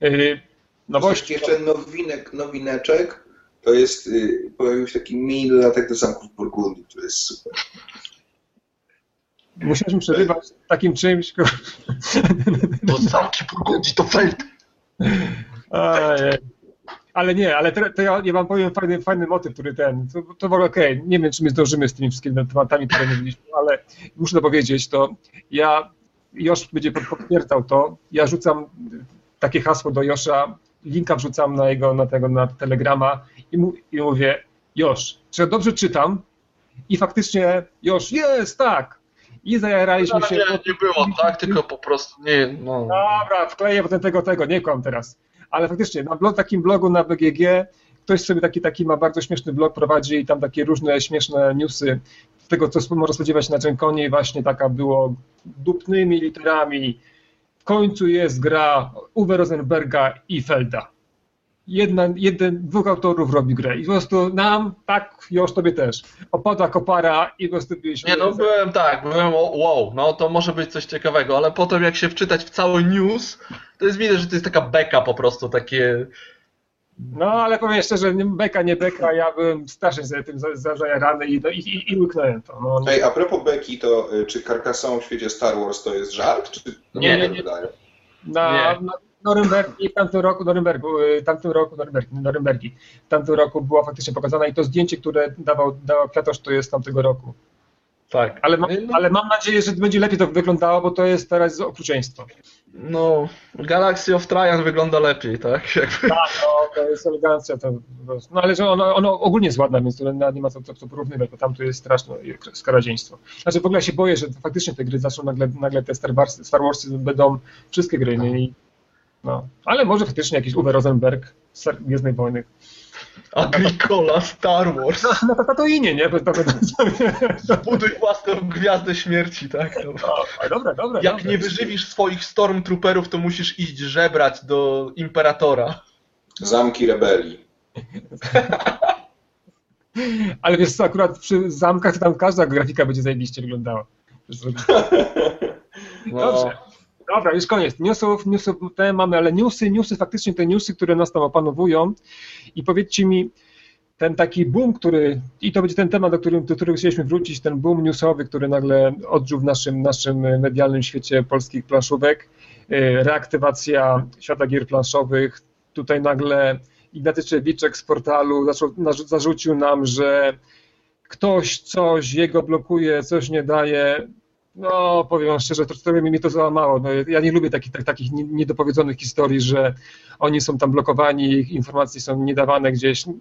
Yy, nowości... Jeszcze nowinek, nowineczek, to jest, yy, pojawił się taki mini dodatek do zamków Burgundii, który jest super. Musieliśmy przerywać takim czymś. To [laughs] zamki Burgundii to felt. Ale nie, ale to, to ja, ja wam powiem fajny, fajny motyw, który ten, to, to w ogóle okej, okay. nie wiem, czy my zdążymy z tymi wszystkimi tematami, które mówiliśmy, ale muszę to powiedzieć, to ja, Josz będzie potwierdzał to, ja rzucam takie hasło do Josza, linka wrzucam na jego, na tego, na Telegrama i, mu, i mówię, Josz, czy ja dobrze czytam? I faktycznie Josz, jest, tak, i zajaraliśmy się. Nie, nie było tak, tylko po prostu nie. No. Dobra, wkleję potem tego, tego, nie kłam teraz ale faktycznie na blog, takim blogu na BGG ktoś sobie taki, taki ma bardzo śmieszny blog, prowadzi i tam takie różne śmieszne newsy tego, co można spodziewać na Dżenkonie i właśnie taka było dupnymi literami. W końcu jest gra Uwe Rosenberga i Felda. Jedna, jeden, dwóch autorów robi grę i po prostu nam, tak, już tobie też, opada kopara i po prostu byliśmy... Nie no, byłem tak, byłem wow, no to może być coś ciekawego, ale potem jak się wczytać w cały news, to jest widać, że to jest taka beka po prostu, takie... No, ale powiem szczerze, beka, nie beka, ja byłem strasznie za tym zajarany i, i, i, i łyknąłem to. No, Ej, a propos beki, to y, czy Carcassonne w świecie Star Wars to jest żart, czy nie, nie, nie. Na, nie. na Norymbergi w tamtym roku, Norymbergu, y, tamtym roku, Norymbergi, Norymbergi, w tamtym roku była faktycznie pokazana i to zdjęcie, które dawał, dawał Kwiatosz, to jest tamtego roku. Tak. Ale, ma, no. ale mam nadzieję, że będzie lepiej to wyglądało, bo to jest teraz okrucieństwo. No, Galaxy of Traian wygląda lepiej, tak? [laughs] Jakby. Tak, no, to jest elegancja. To, no ale że ono, ono ogólnie jest ładne, więc to nie ma co, co, co porównywać, bo tam to jest straszne skaradziejstwo. Znaczy w ogóle się boję, że faktycznie te gry zaczną nagle, nagle te Star, Wars, Star Warsy będą wszystkie gry, nie? I, no. Ale może faktycznie jakiś Uwe Rosenberg z Gwiezdnej Wojny. Agricola Star Wars. No, na Tatooine, nie? Zbuduj własną gwiazdę śmierci, tak? No. O, dobra, dobra. Jak dobra. nie wyżywisz swoich Stormtrooperów, to musisz iść żebrać do Imperatora. Zamki rebelii. [laughs] Ale wiesz co, akurat przy zamkach to tam każda grafika będzie zajebiście wyglądała. No. Dobra, już koniec. Newsów, newsów te mamy, ale newsy, newsy, faktycznie te newsy, które nas tam opanowują. I powiedzcie mi, ten taki boom, który, i to będzie ten temat, do, którym, do którego chcieliśmy wrócić, ten boom newsowy, który nagle odżył w naszym, naszym medialnym świecie polskich planszówek, y, reaktywacja świata gier planszowych, tutaj nagle Ignacy Czewiczek z portalu zaczął, zarzucił nam, że ktoś coś jego blokuje, coś nie daje. No, powiem szczerze, to trochę mi to załamało. No, ja nie lubię takich, tak, takich niedopowiedzonych historii, że oni są tam blokowani, ich informacje są niedawane gdzieś. No,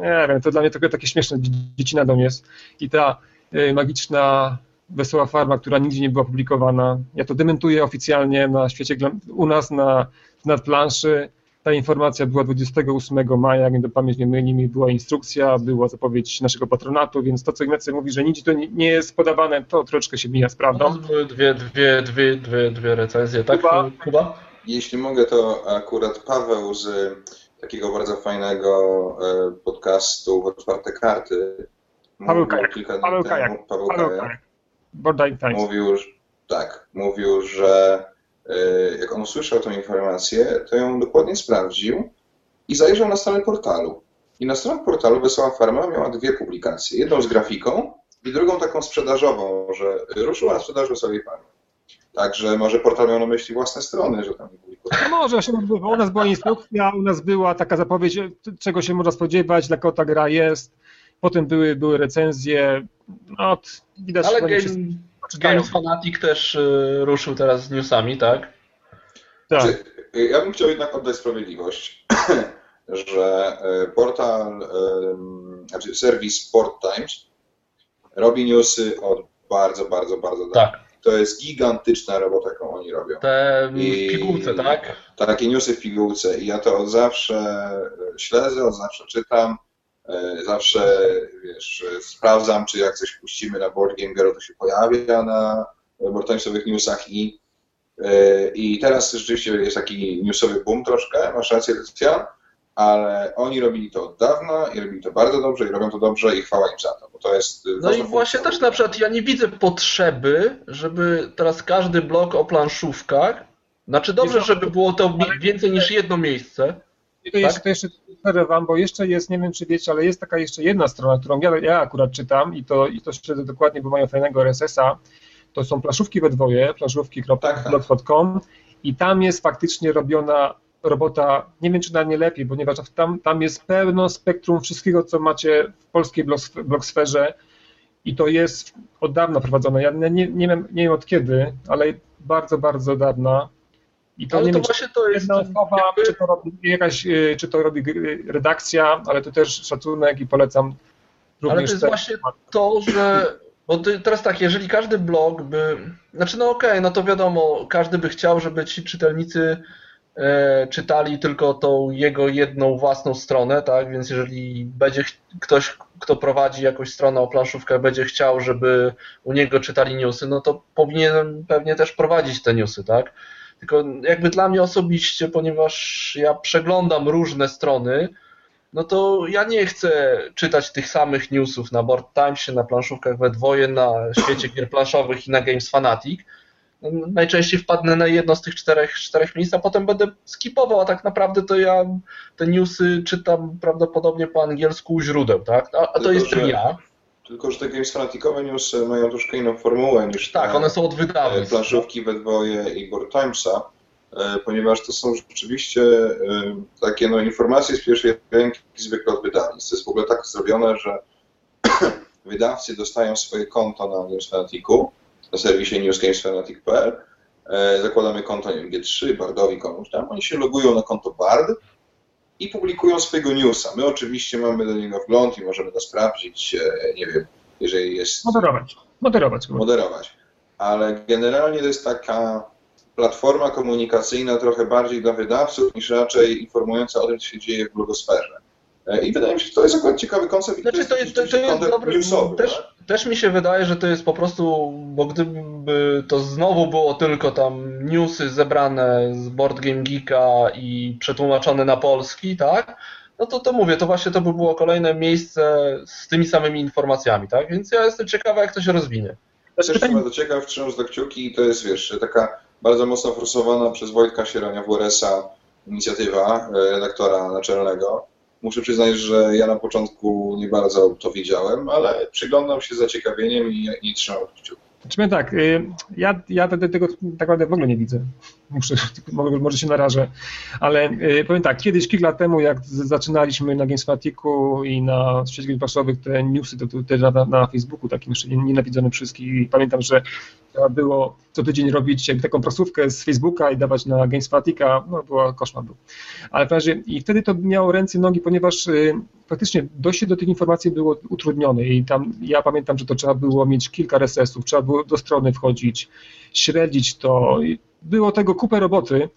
nie wiem, to dla mnie trochę takie śmieszne dziecinadą jest. I ta y, magiczna Wesoła Farma, która nigdzie nie była publikowana, ja to dementuję oficjalnie na świecie, u nas na, na planszy ta informacja była 28 maja, jak nie do pamięć nie myli mi, była instrukcja, była zapowiedź naszego patronatu, więc to, co Ignacy mówi, że nic to nie jest podawane, to troszeczkę się mija z prawdą. Były dwie, dwie, dwie, dwie, dwie recenzje, tak? Kuba? Kuba? Jeśli mogę, to akurat Paweł z takiego bardzo fajnego e, podcastu Otwarte Karty. Paweł Kajak. Paweł Kajak. Paweł Kajak. Kajak. Mówił, tak, mówił, że E, jak on usłyszał tę informację, to ją dokładnie sprawdził i zajrzał na stronę portalu. I na stronie portalu Wesoła Farma miała dwie publikacje. Jedną z grafiką i drugą taką sprzedażową, że ruszyła na sprzedaż Wesołej Farmy. Także może portal miał na myśli własne strony, że tam nie publikował. No może się odbywa. U nas była instrukcja, u nas była taka zapowiedź, czego się można spodziewać, dla kogo ta gra jest. Potem były, były recenzje. No, widać, Ale game, Games Fanatic też y, ruszył teraz z newsami, tak? Tak. Znaczy, ja bym chciał jednak oddać sprawiedliwość. [clears throat] że portal, znaczy serwis Sport Times robi newsy od bardzo, bardzo, bardzo dawno. Tak. To jest gigantyczna robota, jaką oni robią. Te I, pigułce, tak? Takie newsy w pigułce i ja to od zawsze śledzę, od zawsze czytam, zawsze, wiesz, sprawdzam, czy jak coś puścimy na Board Game Girl, to się pojawia na Board Timesowych newsach i E, I teraz rzeczywiście jest taki newsowy boom troszkę, masz rację, Lucjan, ale oni robili to od dawna i robili to bardzo dobrze i robią to dobrze i chwała im za to, bo to jest... No i właśnie też na przykład ja nie widzę potrzeby, żeby teraz każdy blog o planszówkach, znaczy dobrze, żeby było to więcej niż jedno miejsce, to tak? jeszcze, to jeszcze przerywam, bo jeszcze jest, nie wiem czy wiecie, ale jest taka jeszcze jedna strona, którą ja, ja akurat czytam i to, i to śledzę dokładnie, bo mają fajnego RSS-a, to są plaszówki we dwoje, plaszówki.blogspot.com i tam jest faktycznie robiona robota, nie wiem czy na nie lepiej, ponieważ tam, tam jest pełno spektrum wszystkiego, co macie w polskiej blogsferze i to jest od dawna prowadzone. Ja nie, nie, wiem, nie wiem od kiedy, ale bardzo, bardzo dawna. I to ale nie to wiem, właśnie to jest osoba, jakby... czy, to robi jakaś, y, czy to robi redakcja, ale to też szacunek i polecam również. Ale to jest właśnie to, że bo teraz tak, jeżeli każdy blog by. Znaczy, no okej, okay, no to wiadomo, każdy by chciał, żeby ci czytelnicy e, czytali tylko tą jego jedną własną stronę, tak? Więc jeżeli będzie ktoś, kto prowadzi jakąś stronę o planszówkę, będzie chciał, żeby u niego czytali newsy, no to powinien pewnie też prowadzić te newsy, tak? Tylko jakby dla mnie osobiście, ponieważ ja przeglądam różne strony, no to ja nie chcę czytać tych samych newsów na Board Timesie, na planszówkach we dwoje, na świecie gier planszowych i na Games Fanatic. Najczęściej wpadnę na jedno z tych czterech, czterech miejsc, a potem będę skipował, a tak naprawdę to ja te newsy czytam prawdopodobnie po angielsku u źródeł, tak? A, a to jestem ja. Tylko, że te Games Fanaticowe newsy mają troszkę inną formułę niż tak, one są od wydawnictw. Planszówki we dwoje i Board Timesa E, ponieważ to są rzeczywiście e, takie no, informacje z pierwszej ręki zwykle od wydawnictw. To jest w ogóle tak zrobione, że [clears throat] wydawcy dostają swoje konto na Newsfanaticu, na serwisie newsgamesfanatic.pl, e, zakładamy konto nie wiem, G3, Bardowi komuś tam, oni się logują na konto Bard i publikują swojego newsa. My oczywiście mamy do niego wgląd i możemy to sprawdzić, nie wiem, jeżeli jest... Moderować. Moderować. Moderować. Ale generalnie to jest taka platforma komunikacyjna trochę bardziej dla wydawców niż raczej informująca o tym, co się dzieje w blogosferze. E, I wydaje mi się, że to jest akurat ciekawy koncept. Znaczy, to jest, to, to jest dobry, newsowy, też, tak? też mi się wydaje, że to jest po prostu, bo gdyby to znowu było tylko tam newsy zebrane z Board Game Geeka i przetłumaczone na polski, tak? No to, to mówię, to właśnie to by było kolejne miejsce z tymi samymi informacjami, tak? Więc ja jestem ciekawy, jak to się rozwinie. Też jestem bardzo ciekaw, trzymam za kciuki i to jest, wiesz, taka bardzo mocno forsowana przez Wojtka Sierania WRS-a inicjatywa e, redaktora naczelnego. Muszę przyznać, że ja na początku nie bardzo to widziałem, ale przyglądam się z zaciekawieniem i, i trzymam kciuki. Znaczy tak, y, ja, ja tego tak naprawdę w ogóle nie widzę. Muszę, może się narażę, ale y, powiem tak, kiedyś, kilka lat temu, jak zaczynaliśmy na Gamesfatiku i na świecie paszowych te newsy, to na, na Facebooku, takim jeszcze nienawidzony wszystkich, pamiętam, że trzeba było co tydzień robić taką prosówkę z Facebooka i dawać na Gamesfatika, no było koszmar był. Ale w razie, i wtedy to miało ręce i nogi, ponieważ y, faktycznie dojście do tych informacji było utrudnione i tam ja pamiętam, że to trzeba było mieć kilka RSS-ów, trzeba było do strony wchodzić, śledzić to. Było tego kupę roboty,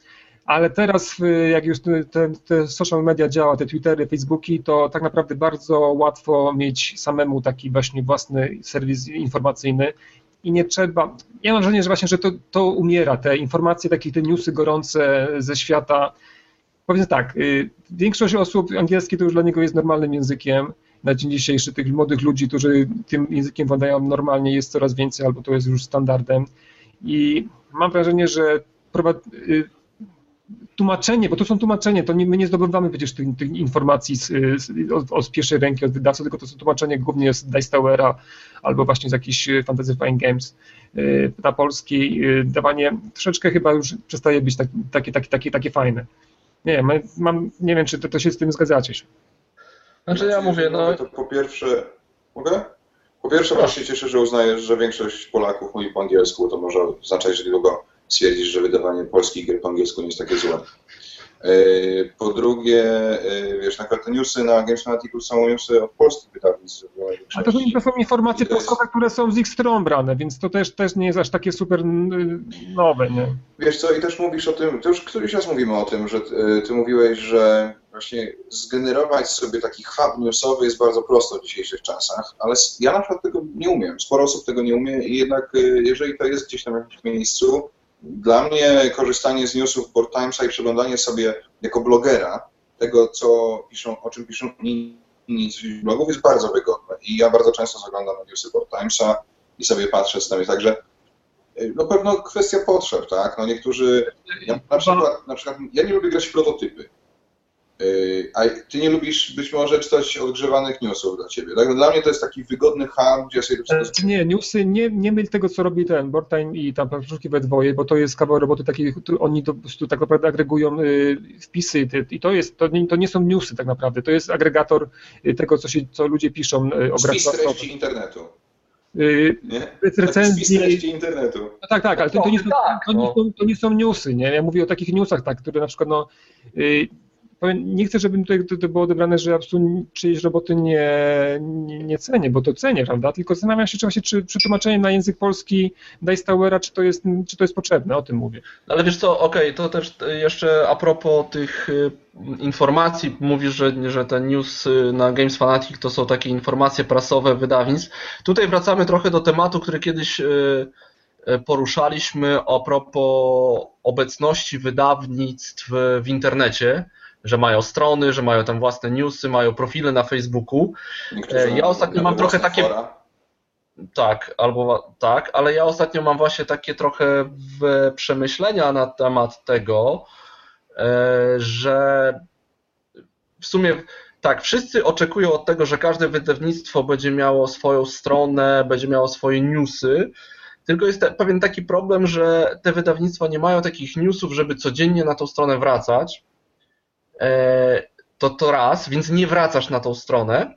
ale teraz jak już te, te, social media działa, te Twittery, Facebooki, to tak naprawdę bardzo łatwo mieć samemu taki właśnie własny serwis informacyjny i nie trzeba, ja mam wrażenie, że właśnie, że to, to umiera, te informacje, takie te newsy gorące ze świata, Powiedzmy tak, y, większość osób angielski to już dla niego jest normalnym językiem. Na dzień dzisiejszy tych młodych ludzi, którzy tym językiem władają normalnie jest coraz więcej, albo to jest już standardem. I mam wrażenie, że y, tłumaczenie, bo to są tłumaczenie, to nie, my nie zdobywamy przecież tych, tych informacji z, z, od, od, pierwszej ręki, od wydawcy, tylko to są tłumaczenie głównie z Dice Towera albo właśnie z jakichś y, Fantasy Flying Games na polski. Dawanie troszeczkę chyba już przestaje być tak, takie, takie, takie, takie fajne. Nie, mam, nie wiem, czy to, to się z tym zgadzacie się. Znaczy ja mówię, no... To po pierwsze... Mogę? Po pierwsze bardzo się cieszę, że uznajesz, że większość Polaków mówi po angielsku, to może oznaczać, że długo stwierdzisz, że wydawanie polskich gier po angielsku nie jest takie złe. Yy, po drugie, yy, wiesz, na newsy na Fanaticu są newsy od polskich wydawnictw. A to są, to są informacje prasowe, które są z ich stron brane, więc to też, też nie jest aż takie super nowe, nie? Wiesz co, i też mówisz o tym, to już któryś raz mówimy o tym, że ty, ty mówiłeś, że właśnie zgenerować sobie taki hub newsowy jest bardzo prosto w dzisiejszych czasach, ale ja na przykład tego nie umiem, sporo osób tego nie umie i jednak jeżeli to jest gdzieś tam w jakimś miejscu, dla mnie korzystanie z newsów Board Timesa i przeglądanie sobie jako blogera tego, co piszą, o czym piszą inni z blogów jest bardzo wygodne. I ja bardzo często zaglądam na newsy Board Timesa i sobie patrzę z tym. Także y, no pewno kwestia potrzeb, tak? No niektórzy, ja, na, przykład, na przykład ja nie lubię grać w prototypy. Yy, a ty nie lubisz być może czytać odgrzewanych newsów dla ciebie. Tak? Dla mnie to jest taki wygodny hub, gdzie ja sobie wszystko... Nie, newsy, nie, nie myl tego, co robi ten Boardtime i tam paszczówki we dwoje, bo to jest kawał roboty takiej, oni to, po prostu tak naprawdę agregują y, wpisy i to jest, to nie, to nie są newsy tak naprawdę, to jest agregator y, tego, co, się, co ludzie piszą y, grach treści internetu. Yy, recenzji. treści internetu. No tak, tak, ale to, to, nie są, tak, to, nie no. są, to nie są newsy, nie? Ja mówię o takich newsach, tak, które na przykład, no, nie chcę, żeby tutaj to, to było odebrane, że absolutnie czyjeś roboty nie, nie, nie, cenię, bo to cenię, prawda? Tylko zastanawiam się, czy właśnie czy przetłumaczenie na język polski Dicetowera, czy to jest, czy to jest potrzebne, o tym mówię. Ale wiesz co, okej, okay, to też jeszcze a propos tych y, informacji, mówisz, że, że te news na Games Fanatic to są takie informacje prasowe wydawnictw. Tutaj wracamy trochę do tematu, który kiedyś y, y, poruszaliśmy a propos obecności wydawnictw w internecie że mają strony, że mają tam własne newsy, mają profile na Facebooku. Niektórzy ja ostatnio mam trochę takie. Fora. Tak, albo tak, ale ja ostatnio mam właśnie takie trochę przemyślenia na temat tego, e, że w sumie tak, wszyscy oczekują od tego, że każde wydawnictwo będzie miało swoją stronę, będzie miało swoje newsy. Tylko jest pewien taki problem, że te wydawnictwa nie mają takich newsów, żeby codziennie na tą stronę wracać. E, to to raz, więc nie wracasz na tą stronę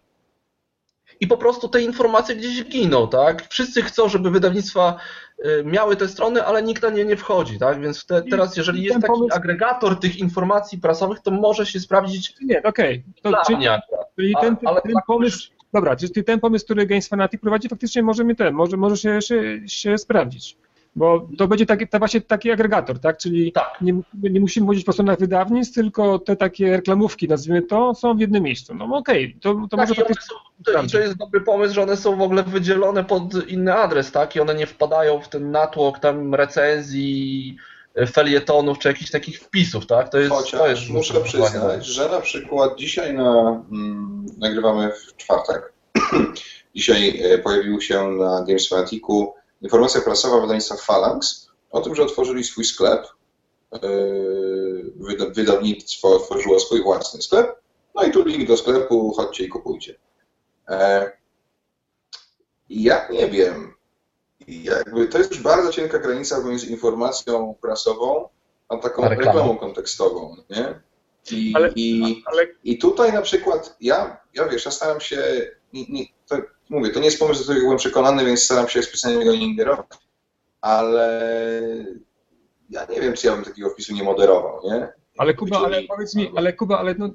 i po prostu te informacje gdzieś giną, tak? Wszyscy chcą, żeby wydawnictwa e, miały te strony, ale nikt na nie nie wchodzi, tak? Więc te, teraz, jeżeli jest taki pomysł... agregator tych informacji prasowych, to może się sprawdzić. Nie, okej. Okay. Czyli, czyli ten, ale ten tak pomysł. Dobra, czyli ten pomysł, który Games Fanatic prowadzi, faktycznie może mi ten, może, może się, się, się sprawdzić. Bo to będzie taki, to właśnie taki agregator, tak? Czyli tak. Nie, nie musimy mówić po stronach wydawnictw, tylko te takie reklamówki, nazwijmy to, są w jednym miejscu. No okej, okay, to, to tak, może faktycznie... To, to jest dobry pomysł, że one są w ogóle wydzielone pod inny adres, tak? I one nie wpadają w ten natłok tam recenzji, felietonów czy jakichś takich wpisów, tak? To jest, Chociaż to jest muszę przyznać, że na przykład dzisiaj na, mm, nagrywamy w czwartek. [clears throat] dzisiaj e, pojawił się na Games Fanaticu informacja prasowa wydawnictwa Phalanx o tym, że otworzyli swój sklep. Yy, wydawnictwo otworzyło swój własny sklep. No i tu link do sklepu, chodźcie i kupujcie. E, ja nie wiem. Jakby to jest już bardzo cienka granica pomiędzy informacją prasową a taką reklamą kontekstową, nie? I, ale, i, ale... I tutaj na przykład ja, ja wiesz, ja staram się, nie, nie, to, mówię, to nie jest pomysł, do którego byłem przekonany, więc staram się specjalnie go nie ingerować, ale ja nie wiem, czy ja bym takiego wpisu nie moderował, nie? Ale Kuba, ale powiedz mi, ale Kuba, ale no,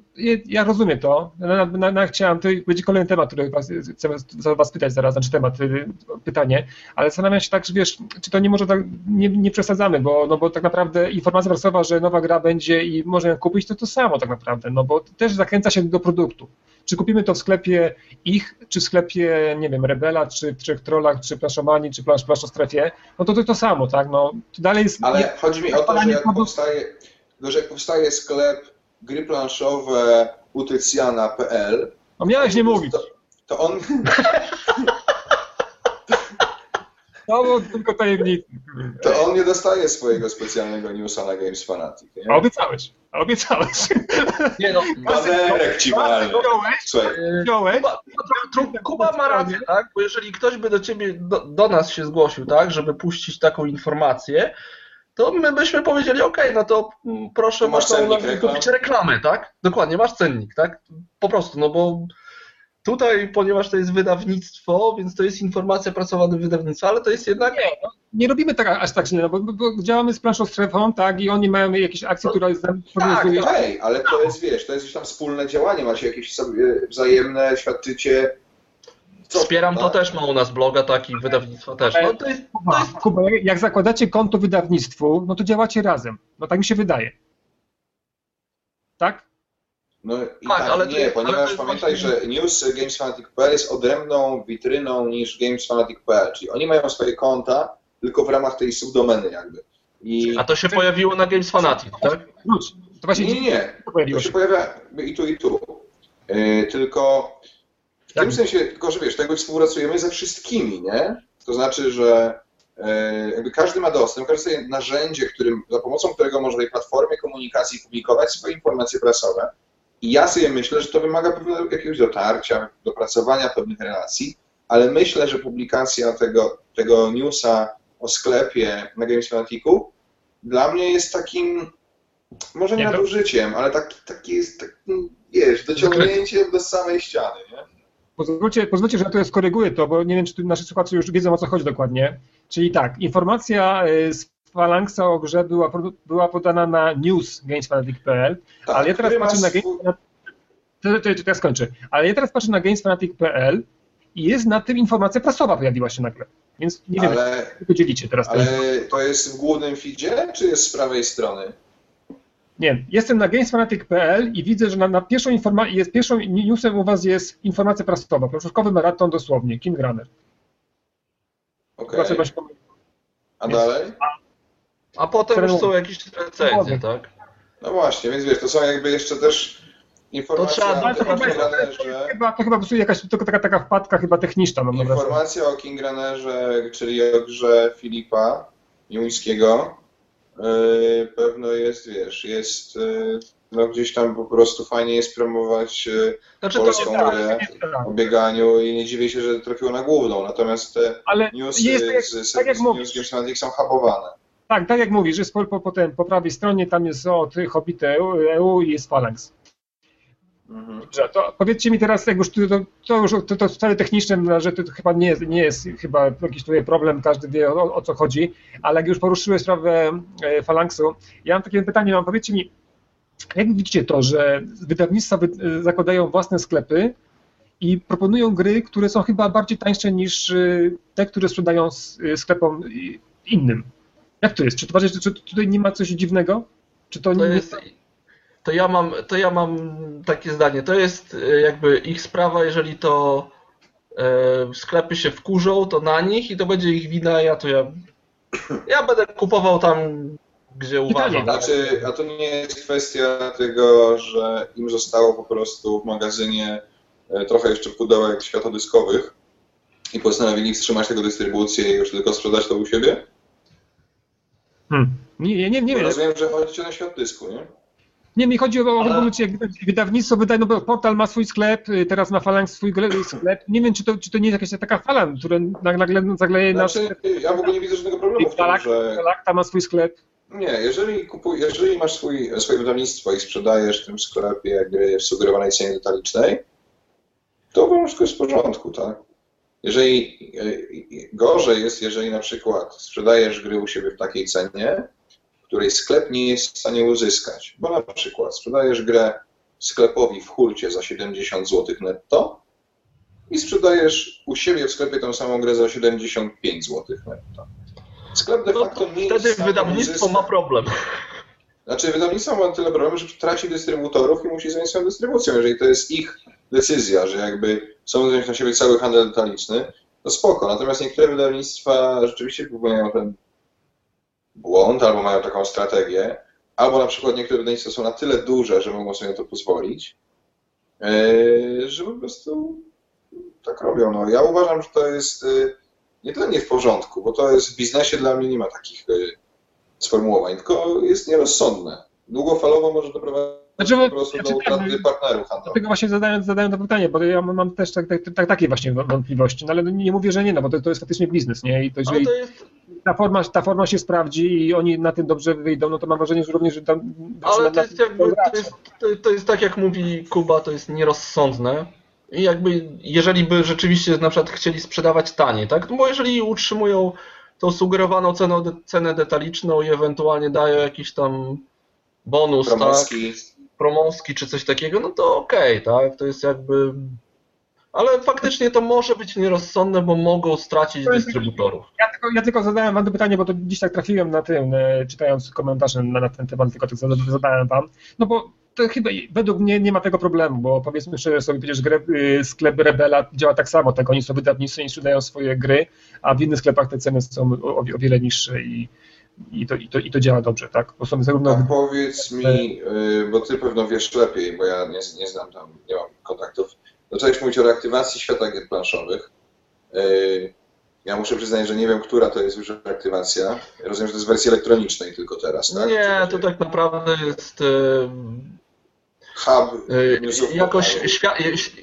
ja rozumiem to. Na, na, na, chciałem, to będzie kolejny temat, który was, chcę was, was pytać zaraz, znaczy temat, y, pytanie, ale zastanawiam się tak, że wiesz, czy to nie może tak, nie, nie przesadzamy, bo, no bo tak naprawdę informacja prasowa, że nowa gra będzie i można ją kupić, to to samo tak naprawdę, no bo też zachęca się do produktu. Czy kupimy to w sklepie ich, czy w sklepie, nie wiem, Rebela, czy Trzech Trollach, czy Plaszomani, czy Plasz, Strefie, no to to to samo, tak, no to dalej jest... Ale chodzi mi o to, że jak powstaje tylko, że jak powstaje sklep gry planszowe utycjana.pl. No miałeś nie mówić. To, to on. [laughs] To było tylko tajemnicy. To on nie dostaje swojego specjalnego newsa na Games Fanatic. Nie? A obiecałeś. A obiecałeś. Nie no. [laughs] Banerek ci. Wziąłeś? Kuba, Kuba ma rację, tak? Bo jeżeli ktoś by do ciebie, do, do nas się zgłosił, tak? Żeby puścić taką informację, to my byśmy powiedzieli, ok, no to proszę, masz można kupić reklamę, tak? Dokładnie, masz cennik, tak? Po prostu, no bo tutaj, ponieważ to jest wydawnictwo, więc to jest informacja pracowana w wydawnictwie, ale to jest jednak... Nie, no, nie robimy tak aż tak źle, no, bo, bo, bo działamy z planszą strefą, tak, i oni mają jakieś akcje, No, które tak, organizuje. Tak, Ej, ale to jest, wiesz, to jest już tam wspólne działanie, macie jakieś sobie wzajemne, świadczycie... co, Wspieram to prawda? też, ma u nas bloga, taki wydawnictwo też. No to jest, to jest Kuba, jak zakładacie konto wydawnictwu, no to działacie razem. No tak mi się wydaje. Tak? No i Tak, tak, ale nie, ale ponieważ jest pamiętaj, właśnie- że news GamesFanatic.pl jest odrębną witryną niż GamesFanatic.pl, czyli oni mają swoje konta tylko w ramach tej subdomeny jakby. I A to się pojawiło na Games Fanatic, tak? To właśnie nie, nie, nie, to się pojawia i tu, i tu. Yy, tylko w Jak? tym sensie, tylko że wiesz, jakby współpracujemy ze wszystkimi, nie? To znaczy, że yy, jakby każdy ma dostęp, każdy sobie narzędzie, którym, za pomocą którego może tej platformie komunikacji publikować swoje informacje prasowe. I ja sobie myślę, że to wymaga pewnego jakiegoś dotarcia, dopracowania pewnych relacji, ale myślę, że publikacja tego, tego newsa o sklepie na Games Fanaticu dla mnie jest takim, może nie to- nadużyciem, ale taki, taki jest, takim, wiesz, dociągnięciem do samej ściany, nie? Pozwólcie, pozwólcie, że ja tutaj skoryguję to, bo nie wiem, czy nasi słuchacze już wiedzą o co chodzi dokładnie. Czyli tak, informacja y, z Phalanxa o grze była, była podana na newsgamesfanatic.pl, Tak, ale ja teraz patrzę na swój- Games... To, to, to ja skończę. Ale ja teraz patrzę na gamesfanatic.pl i jest na tym informacja prasowa pojawiła się nagle. Więc nie wiem, Ale, dzielicie teraz. ale to jest w głównym feedzie, czy jest z prawej strony? Nie, jestem na gamesfanatic.pl i widzę, że na, na pierwszą informację, jest pierwszą newsem u was jest informacja prasowa, początkowy maraton dosłownie, King Runner. Okej. Pomylić. A dalej? A potem już są jakieś recenzje, tak? No właśnie, więc wiesz, to są jakby jeszcze też informacje trzeba- o to tym chyba, to chyba po prostu jakaś tylko taka, taka wpadka chyba techniczna. Mam. Informacja o King Runnerze, czyli o grze Filipa Juńskiego, yy, pewno jest, wiesz, jest, yy, no gdzieś tam po prostu fajnie jest promować yy, Znaczy to polską tak, grę tak. o bieganiu i nie dziwię się, że trafiło na główną, natomiast te Ale newsy jest z tak Games Fanatic są hubowane. Tak, tak jak mówisz, jest po, po, po, ten, po prawej stronie tam jest o tych Hobbity EU, EU i jest Phalanx. Mhm. Dobrze, to powiedzcie mi teraz, jak już to, to, już to, to wcale techniczne, że to chyba nie jest, nie jest chyba jakiś tutaj problem, każdy wie o, o co chodzi, ale jak już poruszyłeś sprawę e, Phalanxu, ja mam takie pytanie, mam powiedzcie mi, jak widzicie to, że wydawnictwa wy, e, zakładają własne sklepy i proponują gry, które są chyba bardziej tańsze niż e, te, które sprzedają e, sklepom innym. Jak to jest? Czy, to, czy tutaj nie ma coś dziwnego? Czy to, To nie jest. To ja mam, to ja mam takie zdanie. To jest e, jakby ich sprawa, jeżeli to e, sklepy się wkurzą, to na nich i to będzie ich wina, ja to ja. Ja będę kupował tam, gdzie uważam. Znaczy, a to nie jest kwestia tego, że im zostało po prostu w magazynie e, trochę jeszcze pudełek światodyskowych i postanowili wstrzymać tego dystrybucję i już tylko sprzedać to u siebie? Hmm. Nie, nie, nie, wiem. rozumiem, że chodzi na świat dysku, nie? Nie, mi chodzi o jak wydawnictwo wydaje, no bo portal ma swój sklep, y, teraz ma Phalanx swój [clears throat] sklep. Nie wiem, czy to, czy to nie jest jakaś taka fala, która nag- nagle zagleje nasz Znaczy, sklep. ja w ogóle nie widzę żadnego problemu w tym, Galak- że... Ma swój sklep. Nie, jeżeli, kupuj, jeżeli masz swój, swoje wydawnictwo i sprzedajesz w tym sklepie gry w sugerowanej cenie detalicznej, to wszystko jest w porządku, tak? Jeżeli e, gorzej jest, jeżeli na przykład sprzedajesz gry u siebie w takiej cenie, której sklep nie jest w stanie uzyskać, bo na przykład sprzedajesz grę sklepowi w hurcie za 70 zł netto i sprzedajesz u siebie w sklepie tą samą grę za 75 zł netto. Sklep de No facto to nie jest wtedy stanie wydawnictwo ma problem. Znaczy, wydawnictwo ma tyle problemu, że traci dystrybutorów i musi zająć się dystrybucją. Jeżeli to jest ich decyzja, że jakby chcą wziąć na siebie cały handel detaliczny, to spoko. Natomiast niektóre wydawnictwa rzeczywiście popełniają ten błąd albo mają taką strategię, albo na przykład niektóre wydawnictwa są na tyle duże, że mogą sobie na to pozwolić, yy, że po prostu tak robią. No, ja uważam, że to jest yy, nie tyle nie w porządku, bo to jest w biznesie dla mnie nie ma takich yy, sformułowań, tylko jest nierozsądne. Długofalowo może doprowadzić Znaczy, po prostu znaczy do tak, utraty partnerów handlowych. Dlatego właśnie zadaję, zadaję to pytanie, bo ja mam też tak, tak, tak, takie właśnie wątpliwości, no ale nie mówię, że nie, no bo to, to jest faktycznie biznes, nie? I to jeżeli to jest, ta forma, ta forma się sprawdzi i oni na tym dobrze wyjdą, no to mam wrażenie, że również, że tam... ale to jest, jakby, to, jest, to, to jest tak jak mówi Kuba, to jest nierozsądne. I jakby, jeżeli by rzeczywiście na przykład chcieli sprzedawać taniej, tak? No bo jeżeli utrzymują tą sugerowaną cenę, cenę detaliczną i ewentualnie dają jakiś tam bonus, Promoski. tak? Promoski czy coś takiego, no to okej, tak? To jest jakby... Ale faktycznie to może być nierozsądne, bo mogą stracić dystrybutorów. Ja tylko, ja tylko zadałem wam to pytanie, bo to dziś tak trafiłem na tym, e, czytając komentarze na, na ten temat, tylko tak zada- zadałem wam. No bo to chyba według mnie nie ma tego problemu, bo powiedzmy szczerze sobie, przecież gre, y, sklep Rebela działa tak samo, tak oni są wydawnicy i sprzedają swoje gry, a w innych sklepach te ceny są o, o wiele niższe i, i, to, i, to, i to działa dobrze, tak? Bo są zarówno... A powiedz mi, y, bo ty pewno wiesz lepiej, bo ja nie, nie znam tam, nie mam kontaktów. Zacząłeś mówić o reaktywacji świata gier planszowych. Y, Ja muszę przyznać, że nie wiem, która to jest już reaktywacja. Rozumiem, że to jest w wersji elektronicznej tylko teraz, tak? Nie, to tak naprawdę jest e, Hub jakoś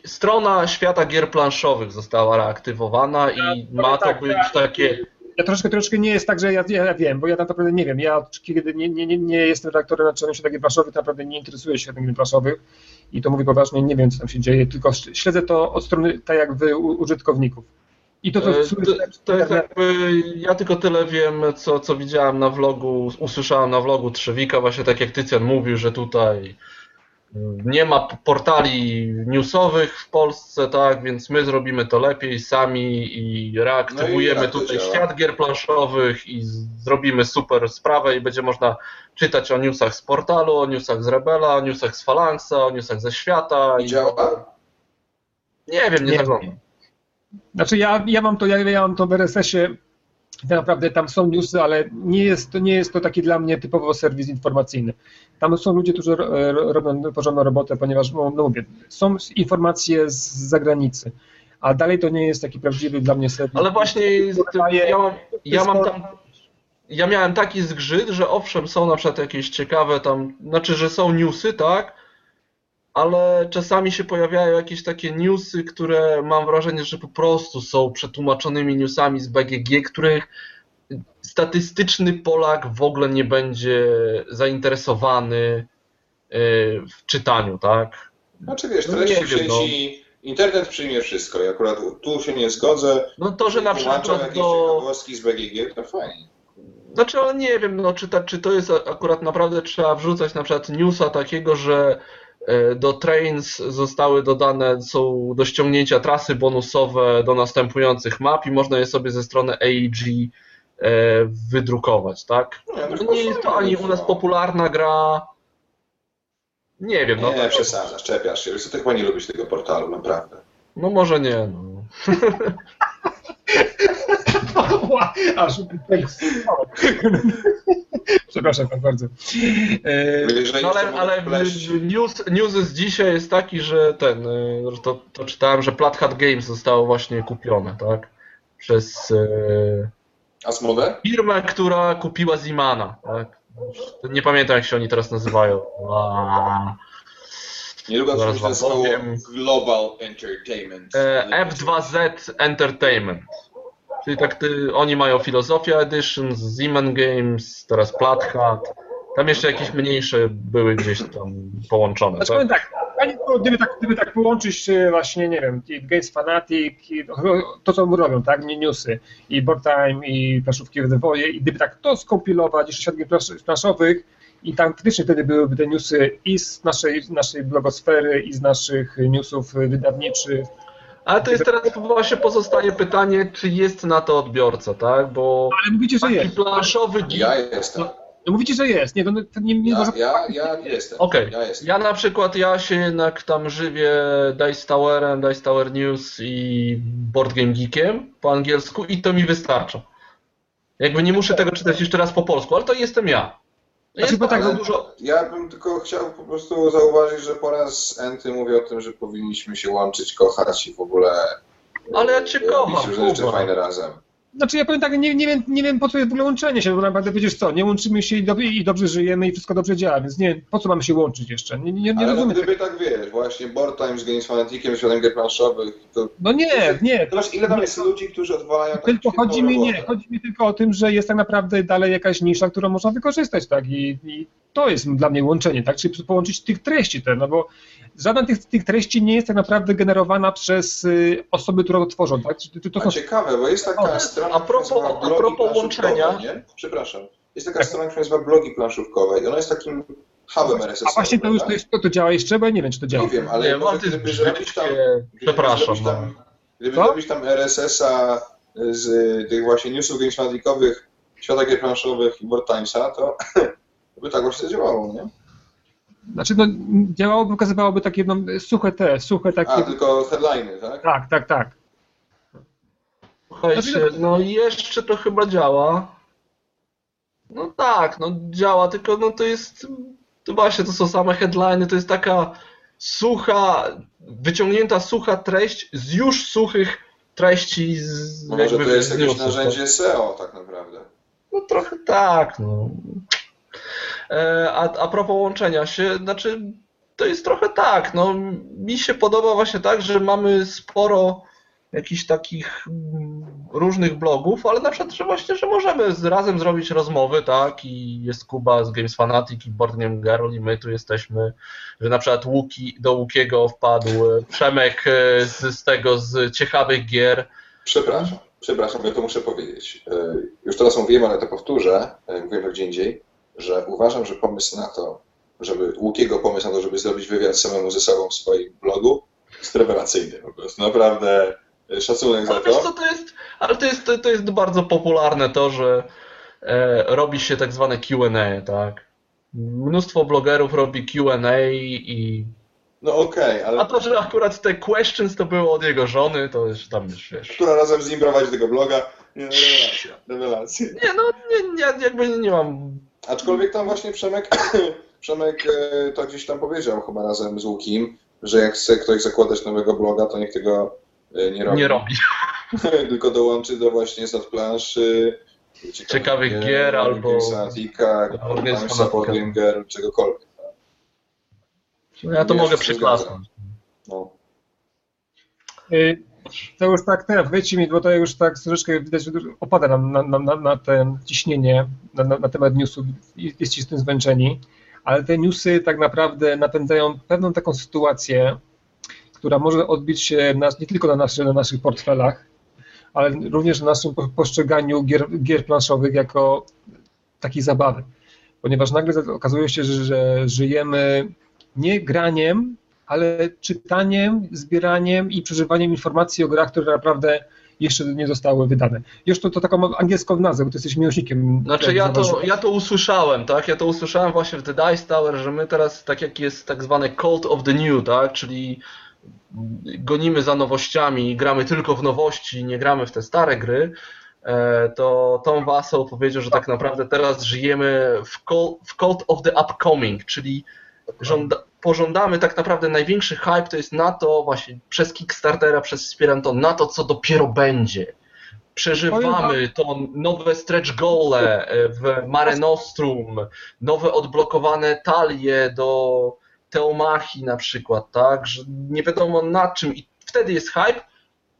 strona świata gier planszowych została reaktywowana i ma to tak, być tak. takie Ja troszkę, troszkę nie jest tak, że ja, ja wiem, bo ja tak naprawdę nie wiem. Ja kiedy nie, nie, nie, nie jestem redaktorem naczelnym świata gier planszowych, naprawdę nie interesuję się światem gier planszowych i to mówię poważnie, nie wiem, co tam się dzieje, tylko śledzę to od strony, tak jak wy, użytkowników. I to, co E, To, ja tylko tyle wiem, co, co widziałem na vlogu, usłyszałem na vlogu Trzewika, właśnie tak jak Tycjan mówił, że tutaj nie ma portali newsowych w Polsce, tak, więc my zrobimy to lepiej sami i reaktywujemy No i tutaj świat gier planszowych i zrobimy super sprawę i będzie można czytać o newsach z portalu, o newsach z Rebela, o newsach z Phalanxa, o newsach ze świata. I działa? Nie wiem, nie, Nie. zaglądam. Znaczy ja, ja mam to, ja, ja mam to w RSS-ie, tak naprawdę tam są newsy, ale nie jest, to nie jest to taki dla mnie typowo serwis informacyjny. Tam są ludzie, którzy ro- ro- robią porządną robotę, ponieważ, no, no mówię, są informacje z zagranicy, a dalej to nie jest taki prawdziwy dla mnie serwis. Ale właśnie ja mam, ja mam tam. Ja miałem taki zgrzyt, że owszem, są na przykład jakieś ciekawe tam, znaczy, że są newsy, tak? Ale czasami się pojawiają jakieś takie newsy, które mam wrażenie, że po prostu są przetłumaczonymi newsami z BGG, których statystyczny Polak w ogóle nie będzie zainteresowany yy, w czytaniu, tak? Znaczy wiesz, No treści no. sieci, internet przyjmie wszystko i akurat tu się nie zgodzę. No to, że na przykład do... ciekawostki z BGG, to fajnie. Znaczy, ale nie wiem, no, czy, ta, czy to jest akurat naprawdę trzeba wrzucać na przykład newsa takiego, że do Trains zostały dodane, są do ściągnięcia trasy bonusowe do następujących map i można je sobie ze strony AEG e, wydrukować, tak? No to nie jest to ani u nas popularna gra. Nie wiem, no, Nie, przesadzasz, czepiasz się. Wiesz, ty chyba nie lubisz tego portalu, naprawdę. no może nie. No. [laughs] Aż Przepraszam pan bardzo. E, No ale, ale news, news z dzisiaj jest taki, że ten, że to, to czytałem, że Plat Hat Games zostało właśnie kupione, tak? Przez y, Asmodee? firmę, która kupiła Zimana, tak? Nie pamiętam jak się oni teraz nazywają. A, Niedługo Zaraz wam powiem. Global Entertainment. e, F2Z Entertainment. Czyli tak ty, oni mają Philosophia Edition, Zeman Games, teraz Plat Hat. Tam jeszcze jakieś mniejsze były gdzieś tam połączone. Znaczy Tak? tak, gdyby, tak, gdyby tak połączyć e, właśnie, nie wiem, Games Fanatic, i to co robią, tak, nie newsy, i Board Time, i planszówki w wywoje, i gdyby tak to skompilować, jeszcze plansz- planszowych, i tam faktycznie wtedy byłyby te newsy i z naszej, naszej blogosfery, i z naszych newsów wydawniczych. Ale to jest teraz właśnie pozostaje pytanie, czy jest na to odbiorca, tak? Bo Ale mówicie, że taki jest. planszowy. Ja jestem. No mówicie, że jest. Nie, to nie, nie, nie Ja, ja, ja jestem. Okej, Ja jestem. ja na przykład, ja się jednak tam żywię Dice Towerem, Dice Tower News i Board Game Geekiem po angielsku i to mi wystarcza. Jakby nie muszę tego czytać jeszcze raz po polsku, ale to jestem ja. Znaczy, bo tak Ale dużo... ja bym tylko chciał po prostu zauważyć, że po raz enty mówię o tym, że powinniśmy się łączyć, kochać i w ogóle Ale ja cię kocham, różne rzeczy Kuba. fajne razem. Znaczy ja powiem tak, nie, nie, wiem, nie wiem po co jest w ogóle łączenie się, bo naprawdę wiesz co, nie łączymy się i, dob- i dobrze żyjemy i wszystko dobrze działa, więc nie po co mamy się łączyć jeszcze? Nie, nie, nie Ale no, rozumiem. gdyby tak wiesz, właśnie Board Time z Games Fanaticiem, światem gier planszowych, to No nie, nie. zobacz ile tam jest ludzi, którzy odwalają taką Tylko chodzi mi, nie, chodzi mi tylko o tym, że jest tak naprawdę dalej jakaś nisza, którą można wykorzystać, tak? I, i to jest dla mnie łączenie, tak? Czyli połączyć tych treści te, no bo żadna tych, tych treści nie jest tak naprawdę generowana przez y, osoby, które to tworzą, tak? To, to są... Ciekawe, bo jest taka o, strona, a propos, a propos łączenia... Nie? Przepraszam. Jest taka tak. strona, która nazywa blogi planszówkowe i ona jest takim hubem RSS. A właśnie to już to, jest, to, to działa jeszcze, bo ja nie wiem, czy to działa. Nie wiem, ale nie, może gdyby zrobić tam... Przepraszam. Gdyby tam, no. gdyby zrobić tam RSS-a z tych właśnie newsów gamesmadikowych, świata gier planszowych i Board Timesa, to [laughs] by tak właśnie działało, nie? Znaczy, no, działałoby, pokazywałoby takie no, suche te, suche takie... A, tylko headliny, tak? Tak, tak, tak. Słuchajcie, znaczy, no jeszcze to chyba działa. No tak, no działa, tylko no to jest, to właśnie to są same headliny, to jest taka sucha, wyciągnięta sucha treść z już suchych treści z no Może to jest jakieś narzędzie SEO tak naprawdę. No trochę tak, no. E, a, a propos łączenia się, znaczy to jest trochę tak, no mi się podoba właśnie tak, że mamy sporo jakichś takich mm, różnych blogów, ale na przykład, że właśnie, że możemy razem zrobić rozmowy, tak, i jest Kuba z Games Fanatic i Board Game Girl i my tu jesteśmy, że na przykład Łuki, do Łukiego wpadł Przemek e, z, z tego, z ciekawych gier. Przepraszam, przepraszam, ja to muszę powiedzieć. E, już teraz mówiłem, ale to powtórzę, mówiłem gdzie indziej że uważam, że pomysł na to, żeby Łukiego pomysł na to, żeby zrobić wywiad samemu ze sobą w swoim blogu jest rewelacyjny po prostu. Naprawdę e, szacunek ale za to. Co, to jest, ale to jest, to, jest bardzo popularne to, że e, robi się tak zwane Q&A, tak? Mnóstwo blogerów robi Q&A i no okej, okay, ale... A to, że akurat te questions to było od jego żony, to już tam już wiesz. Która razem z nim prowadzi tego bloga. Nie, rewelacja, rewelacja. Nie, no nie, nie, jakby nie mam Aczkolwiek tam właśnie Przemek, [coughs] Przemek e, to gdzieś tam powiedział chyba razem z Łukim, że jak chce ktoś zakładać nowego bloga, to niech tego e, nie robi. Nie robi. [laughs] Tylko dołączy do właśnie z planszy ciekawych, ciekawych gier, gier albo Sanatika, Gier, czegokolwiek. Tak? No ja to mogę przyklasnąć. No. To już tak, teraz powiedzcie mi, bo to już tak troszeczkę widać, że opada nam na, na, na ten ciśnienie na, na, na temat newsów, jesteście z tym zmęczeni, ale te newsy tak naprawdę napędzają pewną taką sytuację, która może odbić się nas, nie tylko na, na naszych portfelach, ale również na naszym postrzeganiu gier, gier planszowych jako takiej zabawy. Ponieważ nagle okazuje się, że, że żyjemy nie graniem, ale czytaniem, zbieraniem i przeżywaniem informacji o grach, które naprawdę jeszcze nie zostały wydane. Już to, taką angielską nazwę, bo ty jesteś miłośnikiem. Znaczy ja to, ja to usłyszałem, tak? Ja to usłyszałem właśnie w The Dice Tower, że my teraz, tak jak jest tak zwane Cult of the New, tak? Czyli gonimy za nowościami, gramy tylko w nowości, nie gramy w te stare gry, e, to Tom Wassel powiedział, że tak naprawdę teraz żyjemy w Cult, w cult of the Upcoming, czyli żąda, pożądamy tak naprawdę największy hype to jest na to właśnie przez Kickstartera, przez Wspieranto, na to, co dopiero będzie. Przeżywamy to nowe stretch gole w Mare Nostrum, nowe odblokowane talie do Teomachi na przykład, tak, że nie wiadomo na czym i wtedy jest hype,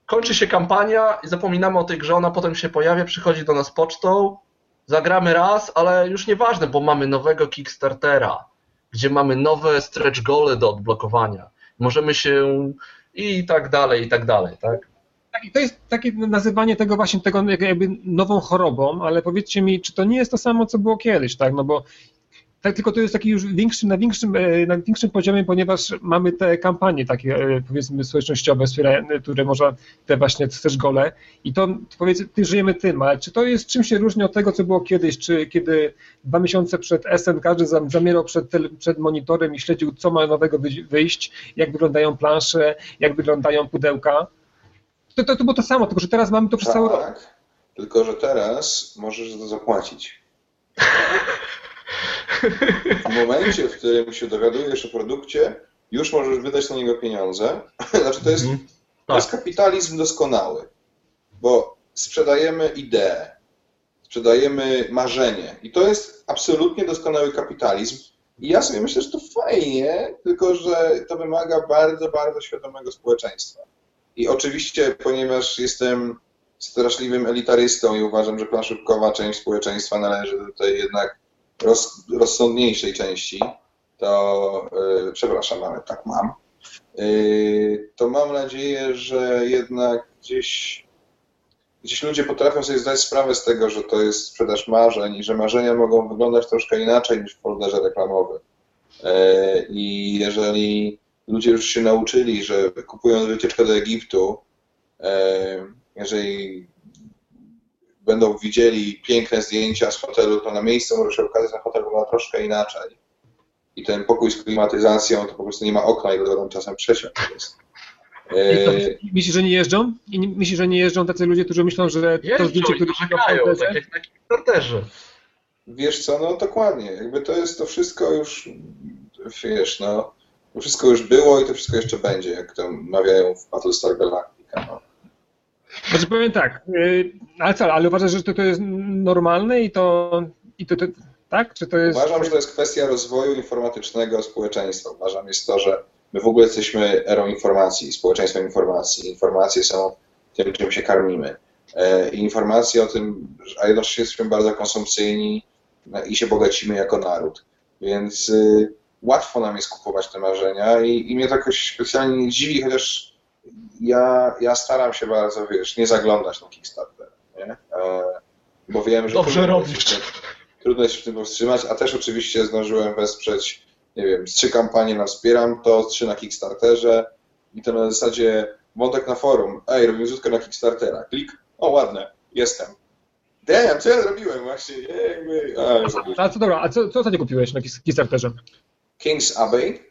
kończy się kampania i zapominamy o tej grze, ona potem się pojawia, przychodzi do nas pocztą, zagramy raz, ale już nieważne, bo mamy nowego Kickstartera gdzie mamy nowe stretch gole do odblokowania. Możemy się i tak dalej, i tak dalej, tak? Tak, to jest takie nazywanie tego właśnie tego jakby nową chorobą, ale powiedzcie mi, czy to nie jest to samo, co było kiedyś, tak? No bo tak, tylko to jest taki już większy, na, większym, e, na większym poziomie, ponieważ mamy te kampanie takie e, powiedzmy społecznościowe, które można, te właśnie też gole i to powiedzmy, ty żyjemy tym, ale czy to jest, czym się różni od tego, co było kiedyś, czy kiedy dwa miesiące przed SN każdy zamierał przed, przed monitorem i śledził, co ma nowego wyjść, jak wyglądają plansze, jak wyglądają pudełka, to, to, to było to samo, tylko że teraz mamy to przez tak, cały rok. Tylko, że teraz możesz za to zapłacić. [laughs] W momencie, w którym się dowiadujesz o produkcie, już możesz wydać na niego pieniądze. [laughs] Znaczy, to jest, mm, to jest tak. kapitalizm doskonały, bo sprzedajemy ideę, sprzedajemy marzenie i to jest absolutnie doskonały kapitalizm. I ja sobie myślę, że to fajnie, tylko że to wymaga bardzo, bardzo świadomego społeczeństwa. I oczywiście, ponieważ jestem straszliwym elitarystą i uważam, że planszówkowa część społeczeństwa należy tutaj jednak roz, rozsądniejszej części, to yy, przepraszam, ale tak mam. yy, to mam nadzieję, że jednak gdzieś, gdzieś ludzie potrafią sobie zdać sprawę z tego, że to jest sprzedaż marzeń i że marzenia mogą wyglądać troszkę inaczej niż w folderze reklamowym. Yy, I jeżeli ludzie już się nauczyli, że kupując wycieczkę do Egiptu, yy, jeżeli będą widzieli piękne zdjęcia z hotelu, to na miejscu może się okazać, że hotel wygląda troszkę inaczej. I ten pokój z klimatyzacją to po prostu nie ma okna i dlatego tam czasem przesiąść jest. E... Myślisz, że nie jeżdżą? I myślisz, że nie jeżdżą tacy ludzie, którzy myślą, że jeżdżą to zdjęcie, które narzekają, tak jak na Kickstarterze. Wiesz co, no dokładnie. Jakby to jest to wszystko już, wiesz, no, to wszystko już było i to wszystko jeszcze będzie, jak to mawiają w Battlestar Galactica. No. Znaczy powiem tak, ale co, ale uważasz, że to, to jest normalne i to, i to, to tak? Czy to jest... Uważam, że to jest kwestia rozwoju informatycznego społeczeństwa. Uważam jest to, że my w ogóle jesteśmy erą informacji, społeczeństwem informacji. Informacje są tym, czym się karmimy. I informacje o tym, a jednocześnie jesteśmy bardzo konsumpcyjni i się bogacimy jako naród. Więc łatwo nam jest kupować te marzenia i, i mnie to jakoś specjalnie nie dziwi, chociaż ja, ja staram się bardzo, wiesz, nie zaglądać na Kickstarter, nie? bo wiem, że... Dobrze robisz. Trudno jest się w tym powstrzymać, a też oczywiście zdążyłem wesprzeć, nie wiem, trzy kampanie na Wspieram to, trzy na Kickstarterze i to na zasadzie wątek na forum, ej, robimy zrzutkę na Kickstartera, klik, o ładne, jestem. Damn, co ja zrobiłem właśnie? Jakby... A, a co dobra, a co, co ostatnio kupiłeś na Kickstarterze? King's Abbey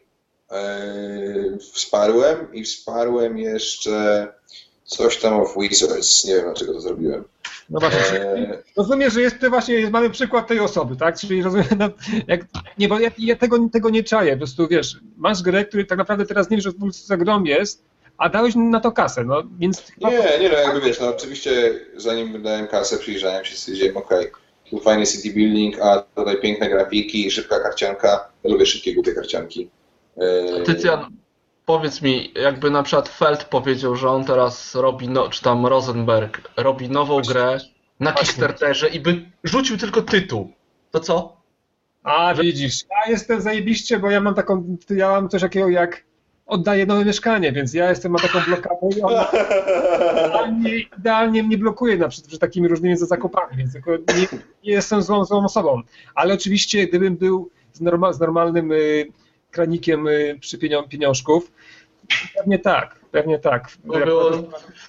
wsparłem i wsparłem jeszcze coś tam of Wizards. Nie wiem, dlaczego to zrobiłem. No właśnie, eee... rozumiem, że jest właśnie, mamy przykład tej osoby, tak? Czyli rozumiem, [laughs] no, jak, nie, bo ja, ja, tego, tego nie czaję, po prostu wiesz, masz grę, który tak naprawdę teraz nie wiesz, że za grą jest, a dałeś na to kasę, no więc... Nie, nie no, jakby wiesz, no oczywiście zanim wydałem kasę, przyjrzałem się, stwierdziłem, okej, okay, tu fajny city building, a tutaj piękne grafiki, szybka karcianka, ja lubię szybkie, głupie karcianki. Eee... Tycjan, powiedz mi, jakby na przykład Feld powiedział, że on teraz robi, no, czy tam Rosenberg, robi nową Właśnie. grę na Kickstarterze i by rzucił tylko tytuł, to co? A, widzisz, ja jestem zajebiście, bo ja mam taką, ja mam coś takiego jak oddaję nowe mieszkanie, więc ja jestem, mam taką blokadę i ona idealnie, idealnie mnie blokuje na przykład przed takimi różnymi zakupami, więc nie, nie, jestem złą, złą osobą. Ale oczywiście, gdybym był z, norma, z normalnym y, kranikiem y, przy pieniążków, pewnie tak, pewnie tak. Bo było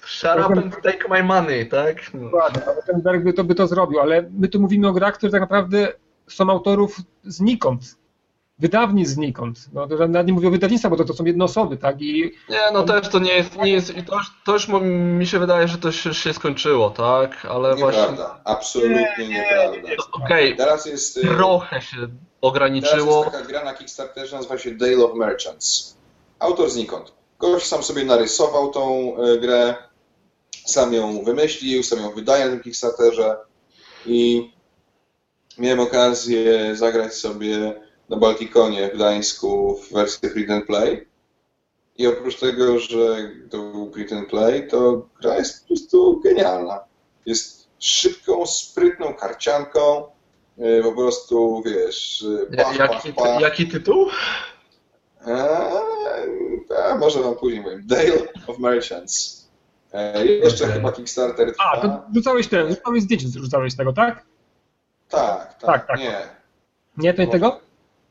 shut up and take my money, tak? Dokładnie, ten Berg by to, by to zrobił, ale my tu mówimy o grach, które tak naprawdę są autorów znikąd wydawni znikąd. No, to nawet nie mówię o wydawnictwach, bo to, to są jednoosoby, tak? I... Nie, no też to nie jest, nie jest to, już, to już mi się wydaje, że to już się skończyło, tak? Ale nieprawda. właśnie... absolutnie nie, nieprawda. Okej, okay. teraz jest... Y, trochę się ograniczyło. Teraz jest taka gra na Kickstarterze, nazywa się Dale of Merchants. Autor znikąd. Gość sam sobie narysował tą y, grę, sam ją wymyślił, sam ją wydaje na tym Kickstarterze i miałem okazję zagrać sobie na Baltikonie w Gdańsku w wersji Print and Play. I oprócz tego, że to był Print and Play, to gra jest po prostu genialna. Jest szybką, sprytną karcianką, e, po prostu, wiesz... Bach, jaki, bach, bach. jaki tytuł? Eee, a, może wam później powiem. Dale of Merchants. E, jeszcze chyba Kickstarter. A, to rzucałeś ten, rzucałeś zdjęcie, rzucałeś tego, tak? Tak, tak, tak. tak. Nie. Nie, to nie tego?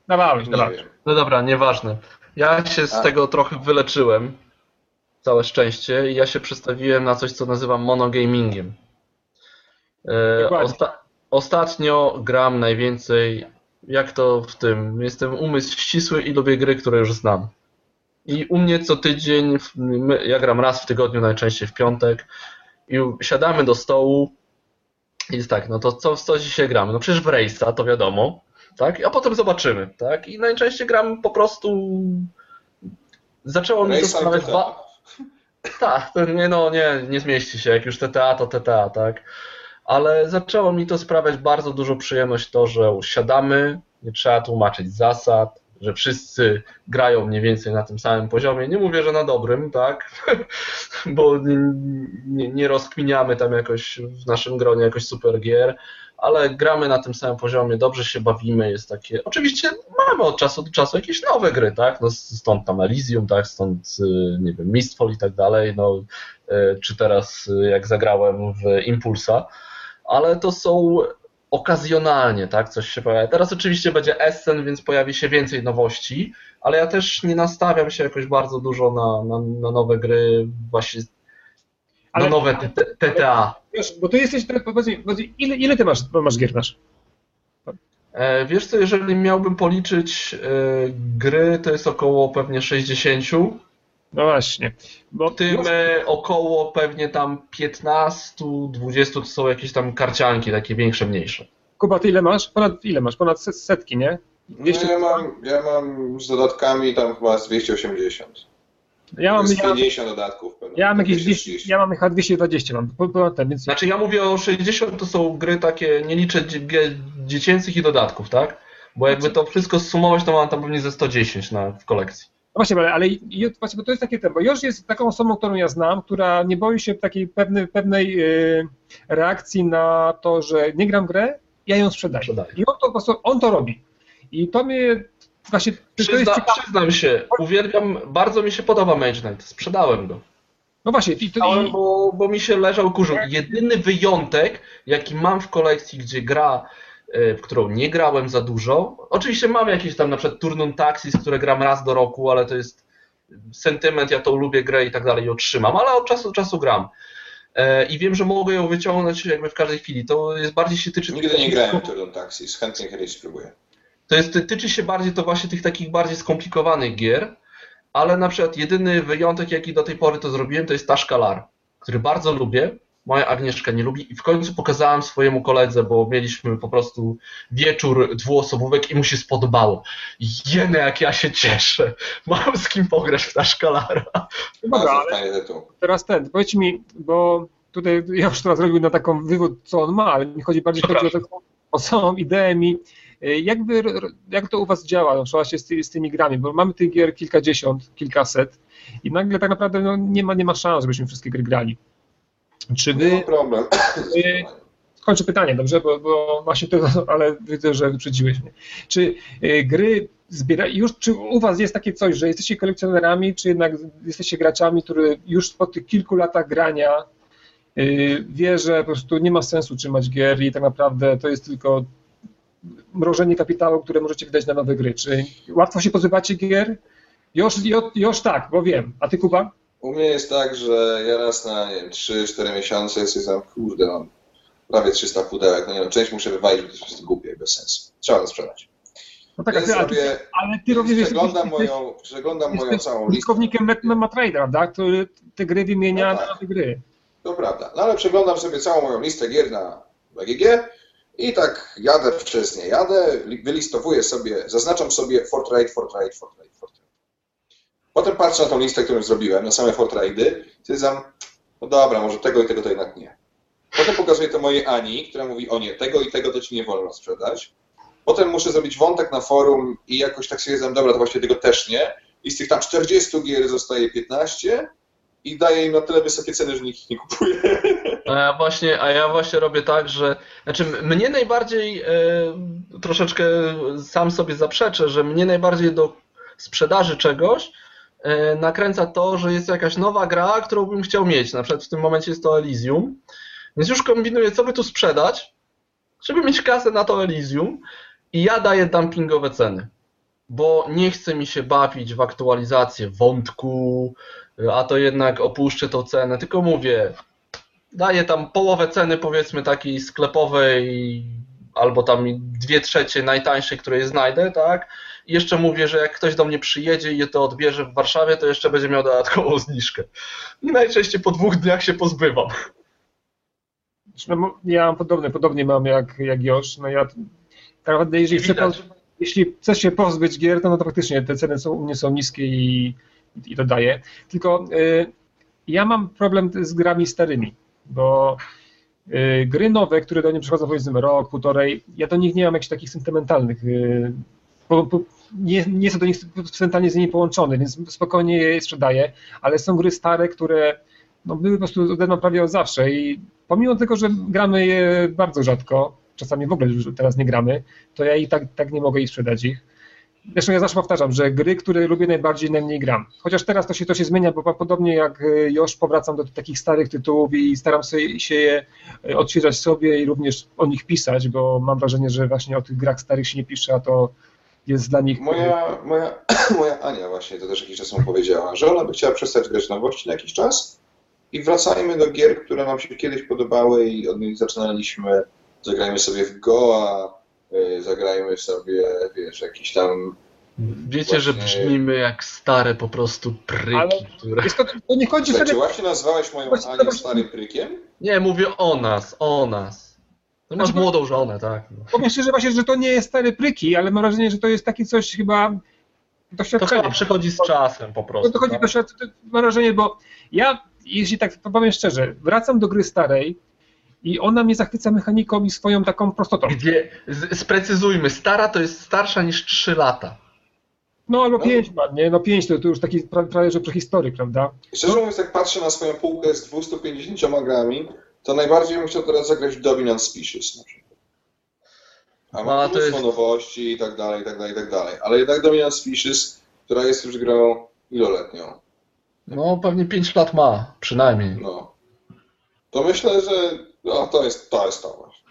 Dawałeś, dawałeś. No dobra, nieważne. Ja się z A. tego trochę wyleczyłem. Całe szczęście. I ja się przestawiłem na coś, co nazywam monogamingiem. E, osta ostatnio gram najwięcej, jak to w tym, jestem umysł ścisły i lubię gry, które już znam. I u mnie co tydzień, ja gram raz w tygodniu, najczęściej w piątek, i siadamy do stołu i jest tak, no to co, co dzisiaj gramy? No przecież w Race'a, to wiadomo tak? A potem zobaczymy, tak? I najczęściej gram po prostu... Zaczęło mi to sprawiać... Dwa... Tak, nie, no nie, nie zmieści się, jak już TTA to TTA, tak? Ale zaczęło mi to sprawiać bardzo dużo przyjemność to, że usiadamy, nie trzeba tłumaczyć zasad, że wszyscy grają mniej więcej na tym samym poziomie. Nie mówię, że na dobrym, tak? [laughs] Bo nie, nie, nie rozkminiamy tam jakoś w naszym gronie jakoś super gier, ale gramy na tym samym poziomie, dobrze się bawimy, jest takie... Oczywiście mamy od czasu do czasu jakieś nowe gry, tak? No stąd tam Elysium, tak? Stąd, y, nie wiem, Mistfall i tak dalej, no y, czy teraz y, jak zagrałem w Impulsa, ale to są okazjonalnie, tak, coś się pojawia. Teraz oczywiście będzie Essen, więc pojawi się więcej nowości, ale ja też nie nastawiam się jakoś bardzo dużo na, na, na nowe gry, właśnie ale, na nowe TTA. Wiesz, bo ty jesteś, powiedz mi, ile, ile ty masz, masz gier nasz? E, wiesz co, jeżeli miałbym policzyć e, gry, to jest około pewnie 60. No właśnie. Bo w tym e, około pewnie tam 15-20 to są jakieś tam karcianki, takie większe, mniejsze. Kuba, ty ile masz? Ponad ile masz? Ponad setki, nie? No ja, mam, ja mam z dodatkami tam chyba z 280. Ja mam, 50 ja, dodatków. Pewnie. Ja mam jakieś 200, ja mam chyba 220 mam, ten, więc... Znaczy ja mówię o 60 to są gry takie, nie liczę dziecięcych i dodatków, tak? Bo jakby to wszystko zsumować, to mam tam pewnie ze 110 na, w kolekcji. No właśnie, ale, ale właśnie, bo to jest takie ten, bo Josz jest taką osobą, którą ja znam, która nie boi się takiej pewnej, pewnej yy, reakcji na to, że nie gram grę, ja ją sprzedaję. sprzedaję. I on to, po prostu, on to robi. I to mnie właśnie... Przyzna, przyznam się, uwielbiam, bardzo mi się podoba Mage Knight, sprzedałem go. No właśnie. I to. Bo, bo mi się leżał kurzu. Jedyny wyjątek, jaki mam w kolekcji, gdzie gra w którą nie grałem za dużo. Oczywiście mam jakieś tam na przykład Turnum Taxis, które gram raz do roku, ale to jest sentyment, ja to lubię grę i tak dalej i otrzymam, ale od czasu do czasu gram. E, I wiem, że mogę ją wyciągnąć jakby w każdej chwili. To jest bardziej się tyczy... Nigdy nie grałem w Turnum Taxis, chętnie kiedyś spróbuję. To jest, tyczy się bardziej to właśnie tych takich bardziej skomplikowanych gier, ale na przykład jedyny wyjątek, jaki do tej pory to zrobiłem, to jest Tashkalar, który bardzo lubię, moja Agnieszka nie lubi i w końcu pokazałem swojemu koledze, bo mieliśmy po prostu wieczór dwuosobówek i mu się spodobało. Jene, jak ja się cieszę. Mam z kim pograć w ta szkalara. Dobra, ale teraz ten, powiedz mi, bo tutaj ja już teraz zrobił na taką wywód, co on ma, ale mi chodzi bardziej chodzi o, taką, o samą ideę mi. Jakby, jak to u Was działa, no, właśnie z, ty, z tymi grami, bo mamy tych gier kilkadziesiąt, kilkaset i nagle tak naprawdę no, nie, ma, nie ma szans, żebyśmy wszystkie gry grali. Czy wy. No problem. Skończę pytanie, dobrze? Bo, bo właśnie to, [laughs] ale widzę, że wyprzedziłeś mnie. Czy y, gry zbiera, już, czy u was jest takie coś, że jesteście kolekcjonerami, czy jednak jesteście graczami, który już po tych kilku latach grania yy, wie, że po prostu nie ma sensu trzymać gier i tak naprawdę to jest tylko mrożenie kapitału, które możecie wydać na nowe gry. Czy łatwo się pozbywacie gier? Już, już, już tak, bo wiem. A ty, Kuba? U mnie jest tak, że ja raz na 3-4 miesiące jest tam, kurde, mam prawie 300 pudełek. No nie wiem, część muszę wywalić, bo to jest głupie, bez sensu. Trzeba to sprzedać. No tak, ty, robię, ale ty robisz... Przeglądam moją, przeglądam moją całą listę. Użytkownikiem Matrader, prawda? Który te gry wymienia no tak, na nowe gry. To prawda. No ale przeglądam sobie całą moją listę gier na BGG i tak jadę przez nie jadę, wylistowuję sobie, zaznaczam sobie Fortnite, Fortnite, Fortnite, Fortnite. Potem patrzę na tą listę, którą zrobiłem, na same Fortraidy, stwierdzam, no dobra, może tego i tego to jednak nie. Potem pokazuję to mojej Ani, która mówi, o nie, tego i tego to ci nie wolno sprzedać. Potem muszę zrobić wątek na forum i jakoś tak sobie znam, dobra, to właśnie tego też nie. I z tych tam 40 gier zostaje 15 i daję im na tyle wysokie ceny, że nikt ich nie kupuje. [laughs] A ja właśnie, a ja właśnie robię tak, że znaczy mnie najbardziej e, troszeczkę sam sobie zaprzeczę, że mnie najbardziej do sprzedaży czegoś nakręca to, że jest jakaś nowa gra, którą bym chciał mieć. Na przykład w tym momencie jest to Elysium. Więc już kombinuję, co by tu sprzedać, żeby mieć kasę na to Elysium i ja daję dumpingowe ceny. Bo nie chce mi się bawić w aktualizację wątku, a to jednak opuszczę tą cenę, tylko mówię, daję tam połowę ceny powiedzmy takiej sklepowej albo tam dwie trzecie najtańszej, której znajdę, tak? I jeszcze mówię, że jak ktoś do mnie przyjedzie i je to odbierze w Warszawie, to jeszcze będzie miał dodatkową zniżkę. I najczęściej po dwóch dniach się pozbywam. No, ja mam podobne, podobnie mam jak, jak Josz. No ja tak naprawdę jeżeli, chcę, jeśli chcesz się pozbyć gier, to, no to faktycznie te ceny są, u mnie są niskie i, i to daje. Tylko y, ja mam problem z grami starymi, bo gry nowe, które do mnie przychodzą powiedzmy rok, półtorej, ja do nich nie mam jakichś takich sentymentalnych y, po, po, nie, nie są do nich centralnie z nimi połączone, więc spokojnie je sprzedaję, ale są gry stare, które no, były po prostu ode mną prawie od zawsze i pomimo tego, że gramy je bardzo rzadko, czasami w ogóle już teraz nie gramy, to ja i tak, tak nie mogę ich sprzedać ich. Zresztą ja zawsze powtarzam, że gry, które lubię najbardziej, najmniej gram. Chociaż teraz to się, to się zmienia, bo podobnie jak już powracam do takich starych tytułów i staram się je odświeżać sobie i również o nich pisać, bo mam wrażenie, że właśnie o tych grach starych się nie pisze, a to jest dla nich... Moja, moja, [clears throat] moja Ania właśnie to też jakiś czas mu powiedziała, że ona by chciała przestać grać nowości na jakiś czas i wracajmy do gier, które nam się kiedyś podobały i od nich zaczynaliśmy. Zagrajmy sobie w Goa, y, zagrajmy sobie, wiesz, jakiś tam Wiecie, że brzmimy jak stare po prostu pryki, Ale które... Jest to, to nie chodzi Czy wtedy... właśnie nazwałeś moją Właśnie- Anię starym prykiem? Nie, mówię o nas, o nas. Ty masz Znaczy- młodą żonę, tak? No. Powiem szczerze właśnie, że to nie jest stary pryki, ale mam wrażenie, że to jest takie coś chyba To doświadczenie. chyba przychodzi z czasem po To, prostu. to chodzi tak? doświadczenie, mam wrażenie, bo ja, jeśli tak powiem szczerze, wracam do gry starej i ona mnie zachwyca mechaniką i swoją taką prostotą. Gdzie, sprecyzujmy, stara to jest starsza niż 3 lata. No albo No. pięć ładnie, no pięć to, to już taki pra- prawie że prehistoryk, prawda? Szczerze mówiąc, jak patrzę na swoją półkę z 250 grami, to najbardziej bym chciał teraz zagrać w Dominant Species na przykład. A No, ma to mnóstwo jest- nowości i tak dalej, i tak dalej, i tak dalej. Ale jednak Dominant Species, która jest już grą iloletnią, No pewnie 5 lat ma, przynajmniej. no. To myślę, że no, to jest to. Jest to właśnie.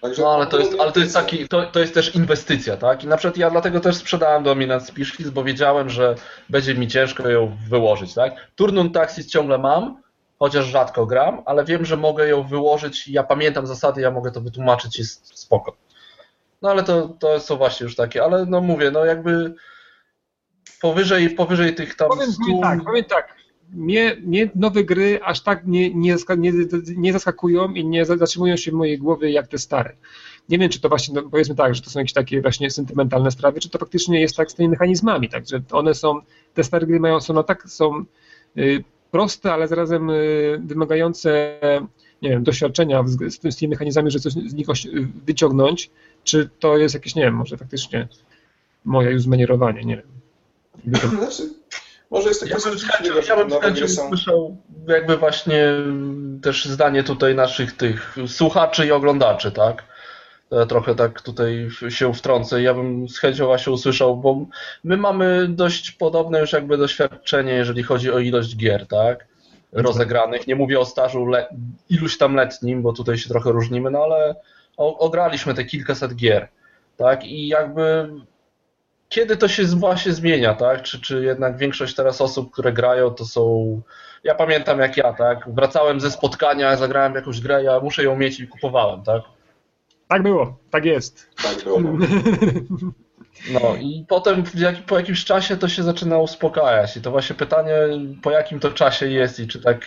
Także No ale to jest, ale to jest taki, to, to jest też inwestycja, tak? I na przykład ja dlatego też sprzedałem Dominant Species, bo wiedziałem, że będzie mi ciężko ją wyłożyć, tak? Turnum Taxis ciągle mam, chociaż rzadko gram, ale wiem, że mogę ją wyłożyć i ja pamiętam zasady, ja mogę to wytłumaczyć, jest spoko. No ale to, to są właśnie już takie, ale no mówię, no jakby powyżej, powyżej tych tam Powiem, 100... powiem tak, powiem tak. Mnie, mnie nowe gry aż tak nie, nie, nie, nie zaskakują i nie za- zatrzymują się w mojej głowie jak te stare. Nie wiem, czy to właśnie, no powiedzmy tak, że to są jakieś takie właśnie sentymentalne sprawy, czy to faktycznie jest tak z tymi mechanizmami, tak, że one są, te stare gry mają, są no tak, są y, proste, ale zarazem y, wymagające, nie wiem, doświadczenia z, z, z tymi mechanizmami, że coś z nich wyciągnąć, czy to jest jakieś, nie wiem, może faktycznie moje już zmanierowanie, nie wiem. [laughs] Znaczy, może jest taka Ja bym, z rzeczywiście, chęcią, ja bym z chęcią są... usłyszał jakby właśnie też zdanie tutaj naszych tych słuchaczy i oglądaczy, tak? Ja trochę tak tutaj się wtrącę. Ja bym z chęcią właśnie usłyszał, bo my mamy dość podobne już jakby doświadczenie, jeżeli chodzi o ilość gier, tak? Rozegranych. Nie mówię o stażu le- iluś tam letnim, bo tutaj się trochę różnimy, no ale ograliśmy te kilkaset gier, tak? I jakby kiedy to się właśnie zmienia, tak? Czy, czy jednak większość teraz osób, które grają, to są. Ja pamiętam jak ja, tak? Wracałem ze spotkania, zagrałem jakąś grę, ja muszę ją mieć i kupowałem, tak? Tak było, tak jest. Tak było. [laughs] No i potem jak, po jakimś czasie to się zaczyna uspokajać. I to właśnie pytanie, po jakim to czasie jest i czy tak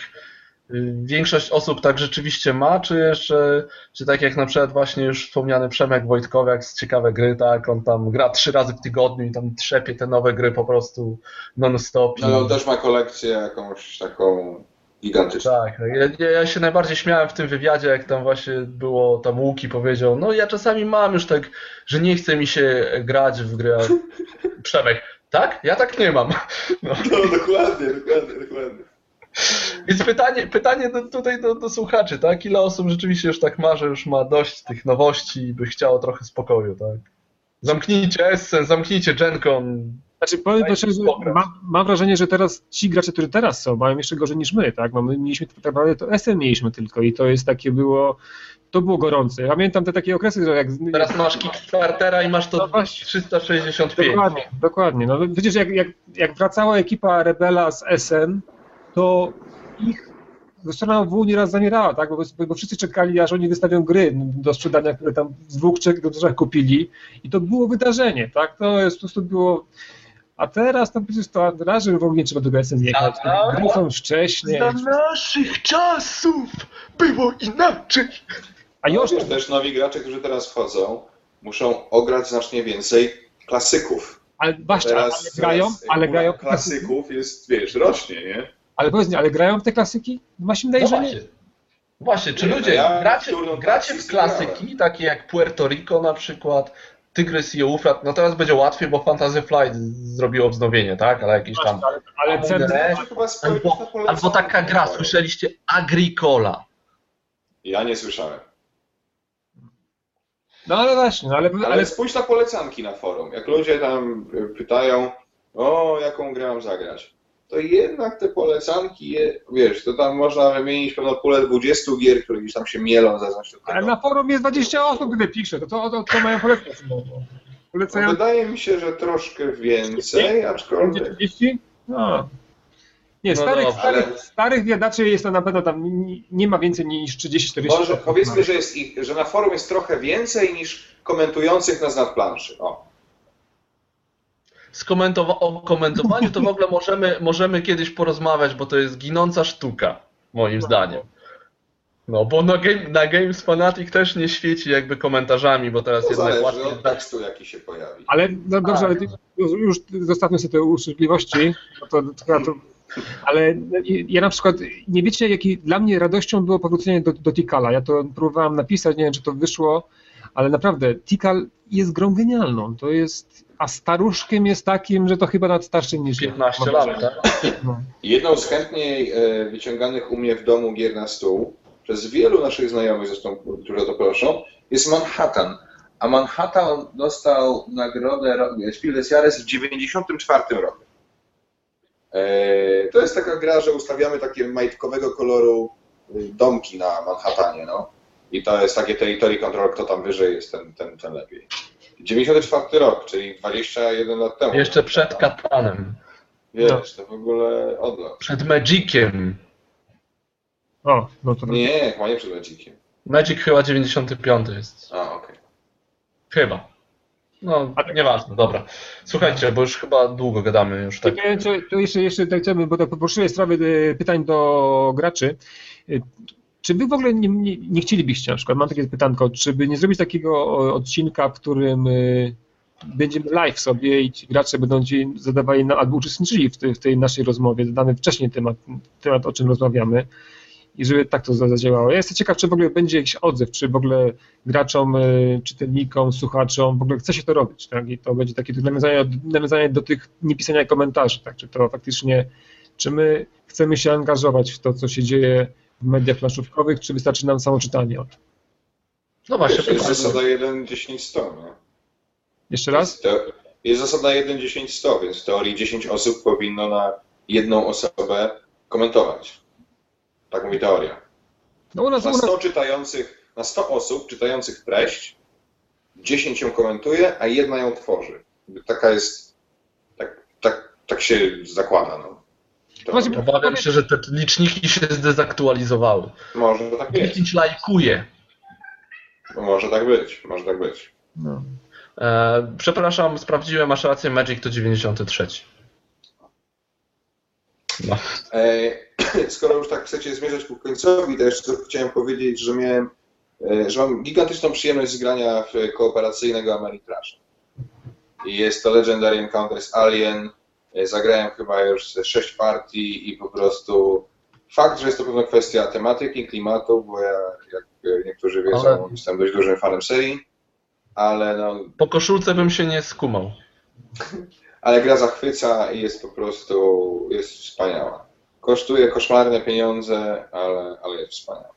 większość osób tak rzeczywiście ma, czy jeszcze, czy tak jak na przykład właśnie już wspomniany Przemek Wojtkowiak z ciekawe gry, tak? On tam gra trzy razy w tygodniu i tam trzepie te nowe gry po prostu non-stop. No, on też ma kolekcję jakąś taką gigantyczną. Tak, ja, ja- ja się najbardziej śmiałem w tym wywiadzie, jak tam właśnie było, tam Łuki powiedział, no ja czasami mam już tak, że nie chce mi się grać w grę. a [laughs] Przemek, tak? Ja tak nie mam. No. No, dokładnie, dokładnie, dokładnie. [laughs] Więc pytanie, pytanie do, tutaj do, do słuchaczy, tak? Ile osób rzeczywiście już tak ma, że już ma dość tych nowości i by chciało trochę spokoju, tak? Zamknijcie Essen, zamknijcie GenCon. Znaczy, powiem szczerze, spokój. mam, mam wrażenie, że teraz ci gracze, którzy teraz są, mają jeszcze gorzej niż my, tak? Mamy, mieliśmy tak naprawdę to SN mieliśmy tylko i to jest takie było, to było gorące. Ja pamiętam te takie okresy, że jak... Teraz masz Kickstartera i masz No to właśnie. 365. Dokładnie, dokładnie. No, przecież jak, jak, jak wracała ekipa Rebela z SN, to ich strona W nieraz zamierała, tak? Bo, bo wszyscy czekali, aż oni wystawią gry do sprzedania, które tam z dwóch, trzech egzemplarzach kupili i to było wydarzenie, tak? To jest po prostu było... A teraz to przecież to raz, że w ogóle nie trzeba do SN jechać. Za- Gry są wcześniej. Za naszych czasów było inaczej. A No, już wiesz, też nowi gracze, którzy teraz wchodzą, muszą ograć znacznie więcej klasyków. ale właśnie, ale Teraz, grają, teraz ale grają te klasyki. klasyków jest, wiesz, rośnie, nie? Ale powiedz mi, ale grają w te klasyki? Właśnie wydaje, No że nie. właśnie. Właśnie, czy Nie, ludzie, ja gracie, gracie w klasyki, takie jak Puerto Rico na przykład, Tygrys i Eufrat, no teraz będzie łatwiej, bo Fantasy Flight zrobiło wznowienie, tak? Ale jakieś tam... Ale, ale ceny, Among Może chyba spojrzeć na Albo, albo taka gra, słyszeliście? Agricola. Ja nie słyszałem. No ale właśnie, no ale, Ale, ale spójrz na polecanki na forum. Jak ludzie tam y, pytają, o, jaką grę mam zagrać, to jednak te polecanki, je, wiesz, to tam można wymienić pewno pulę 20 gier, które gdzieś tam się mielą za coś Ale tego. na forum jest 20 osób, które pisze, to to, to, to mają polecać. No. No, Polecają wydaje mi się, że troszkę więcej, aczkolwiek 40? No. Nie, No starych, dobrze, starych, ale- starych wiadaczy jest to na pewno tam nie, ma więcej niż 30-40 może powiedzmy, że, jest ich, że na forum jest trochę więcej niż komentujących nas nad planszy. O. Skomentowa- o komentowaniu to w ogóle możemy, możemy kiedyś porozmawiać, bo to jest ginąca sztuka, moim zdaniem. No, bo na, game, na Games Fanatic też nie świeci jakby komentarzami, bo teraz To jednak zależy łatwiej od tekstu, jaki się pojawi. Ale no dobrze, Tak. ale ty, już, zostawmy sobie te uszczypliwości, bo to, to, to, to, ale ja na przykład nie wiecie, jaki dla mnie radością było powrócenie do, do Tikala. Ja to próbowałem napisać, nie wiem, czy to wyszło, ale naprawdę Tikal jest grą genialną. To jest, a staruszkiem jest takim, że to chyba nawet starszym niż ja. 15 lat, tak? No. Jedną z chętniej e, wyciąganych u mnie w domu gier na stół, przez wielu naszych znajomych zresztą, którzy o to proszą, jest Manhattan. A Manhattan dostał nagrodę ro- Spiel des Jahres w 1994 roku. E, To jest taka gra, że ustawiamy takie majtkowego koloru y, domki na Manhattanie, no. I to jest takie territory control, kto tam wyżej jest, ten, ten, ten lepiej. 94 rok, czyli 21 lat temu. Jeszcze przed Katanem, Wiesz, to w ogóle odlot. przed Magiciem. O, no to Nie, chyba nie przed Magiciem. Magic chyba 95 jest. A, okej. Chyba. No, nieważne, dobra. Słuchajcie, bo już chyba długo gadamy już tak. Tak. To jeszcze, jeszcze tak chciałbym, bo tak poproszyłem sprawy e, pytań do graczy. Czy wy w ogóle nie, nie, nie chcielibyście, na przykład, mam takie pytanko, czy by nie zrobić takiego odcinka, w którym e, będziemy live sobie i ci gracze będą ci zadawali nam, albo uczestniczyli w tej, w tej naszej rozmowie, dany wcześniej temat, temat, o czym rozmawiamy i żeby tak to za- zadziałało. Ja jestem ciekaw, czy w ogóle będzie jakiś odzew, czy w ogóle graczom, y, czytelnikom, słuchaczom, w ogóle chce się to robić, tak? I to będzie takie nawiązanie, nawiązanie do tych niepisania komentarzy, tak? Czy to faktycznie, czy my chcemy się angażować w to, co się dzieje w mediach planszówkowych, czy wystarczy nam samo czytanie o tym? No właśnie, Wiesz, jest zasada 1, 10, 100, nie? Jeszcze raz? Jest, zasada 1, 10, 100, więc w teorii 10 osób powinno na jedną osobę komentować. Tak mówi teoria. No u nas, Na u nas 100 czytających, na 100 osób czytających treść, 10 ją komentuje, a jedna ją tworzy. Taka jest, tak, tak, tak się zakłada, no. Właśnie-. Obawiam się, że te liczniki się zdezaktualizowały. Może tak jest. 10 lajkuje. Może tak być, może tak być. no. E, przepraszam, sprawdziłem, masz rację, Magic to 93. No. E, [clears throat] Skoro już tak chcecie zmierzać ku końcowi, to jeszcze chciałem powiedzieć, że miałem, e, że mam gigantyczną przyjemność z grania w kooperacyjnego Ameritrasza. I jest to Legendary Encounters Alien. E, Zagrałem chyba już ze sześć partii i po prostu fakt, że jest to pewna kwestia tematyki, klimatu, bo ja, jak niektórzy wiedzą, Ale- jestem dość dużym fanem serii, ale no, Po koszulce bym się nie skumał. ale gra zachwyca i jest po prostu jest wspaniała. Kosztuje koszmarne pieniądze, ale, ale jest wspaniała.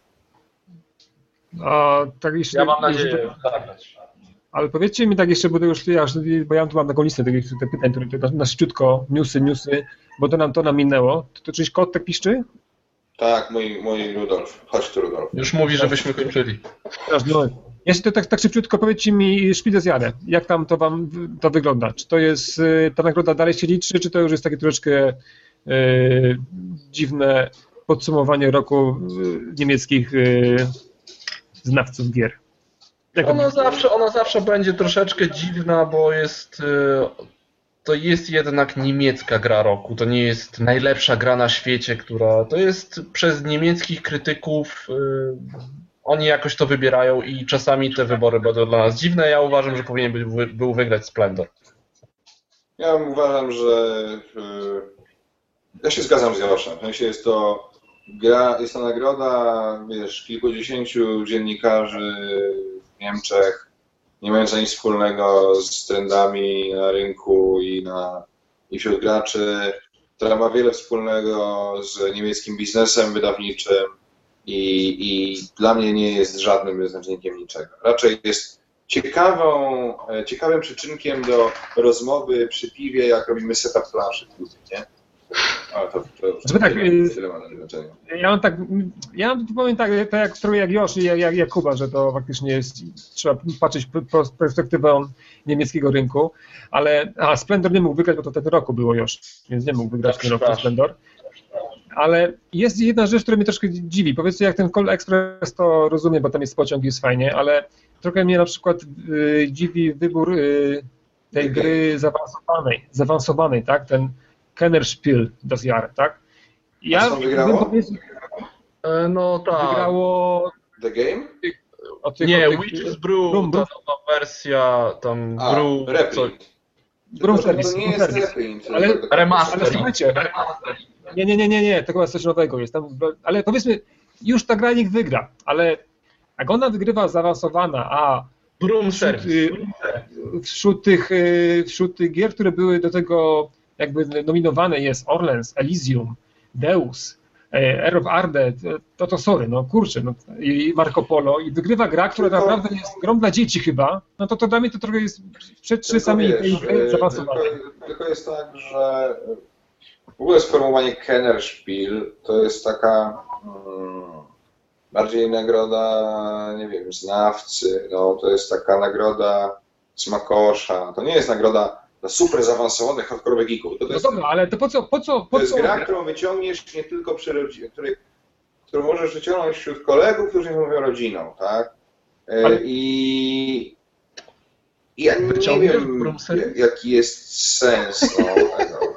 A tak jeszcze, Ja mam nadzieję zagrać. Ale powiedzcie mi tak jeszcze, bo to już ja, bo ja tu mam taką listę tych, tych pytań, które na, na szybciutko, newsy, newsy, bo to nam to nam minęło. To, to czyś kot tak piszczy? Tak, mój, mój Rudolf. Chodź tu, Rudolf. Już mówi, żebyśmy kończyli. No. Jeszcze to tak, tak szybciutko powiedzcie mi Szpilę z Jarę, jak tam to wam to wygląda? Czy to jest, y, ta nagroda dalej się liczy, czy to już jest takie troszeczkę y, dziwne podsumowanie roku y, niemieckich znawców gier? Jak Ona zawsze, ona zawsze będzie troszeczkę dziwna, bo jest. e, To jest jednak niemiecka gra roku. To nie jest najlepsza gra na świecie, która. To jest przez niemieckich krytyków. e, Oni jakoś to wybierają i czasami te wybory będą dla nas dziwne. Ja uważam, że powinien być, był wygrać Splendor. Ja uważam, że y, ja się zgadzam z Jaroszem. W sensie jest to gra, jest to nagroda, wiesz, kilkudziesięciu dziennikarzy Niemczech, nie mająca nic wspólnego z trendami na rynku i, na, i wśród graczy, która ma wiele wspólnego z niemieckim biznesem wydawniczym i, i dla mnie nie jest żadnym wyznacznikiem niczego. Raczej jest ciekawą, e, ciekawym przyczynkiem do rozmowy przy piwie, jak robimy setup planszy nie? Ale to, to, Żeby tak, y, tyle ma znaczenia. Ja mam tak, ja mam, powiem tak, tak jak jak Josz i jak, jak, Kuba, że to faktycznie jest, trzeba patrzeć z perspektywą niemieckiego rynku, ale, a Splendor nie mógł wygrać, bo to tego roku było już, więc nie mógł wygrać Tak, tym roku. Splendor. Ale jest jedna rzecz, która mnie troszkę dziwi. Powiedzcie, jak ten Call Express to rozumiem, bo tam jest pociąg i jest fajnie, ale trochę mnie na przykład y, dziwi wybór y, tej gry zaawansowanej, zaawansowanej, tak? Ten Kennerspiel das Jahr, tak? A co wygrało? E, No tak. wygrało The Game? o tych, Nie, tych, Witches Brew, Brum, ta nowa wersja, tam A, Brew, co, reprint. To, Service, to nie jest reprint. Ale- Remaster. Ale słuchajcie, nie, nie, nie, nie, nie, to chyba jest coś nowego jest tam, ale powiedzmy, już ta gra niech wygra, ale jak ona wygrywa zaawansowana, a Broom wśród, y, wśród, tych, y, wśród tych gier, które były do tego jakby nominowane jest Orlens, Elysium, Deus, e, Air of Arde, to to sorry, no kurczę, no, i Marco Polo i wygrywa gra, która naprawdę jest grą dla dzieci chyba, no to to dla mnie to trochę jest przed czasami y, zaawansowane. tylko, tylko jest tak, że w ogóle sformułowanie Kennerspiel to jest taka mm, bardziej nagroda, nie wiem, znawcy, no to jest taka nagroda smakosza, to nie jest nagroda dla super zaawansowanych hardkorowych geeków. To, to No jest, dobra, ale to po co, po co, to po jest co? gra, którą wyciągniesz nie tylko przy rodzinie, której, którą możesz wyciągnąć wśród kolegów, którzy nie mówią rodziną, tak? E, Ale- I, i ja nie wiem, jaki jest sens [laughs] no.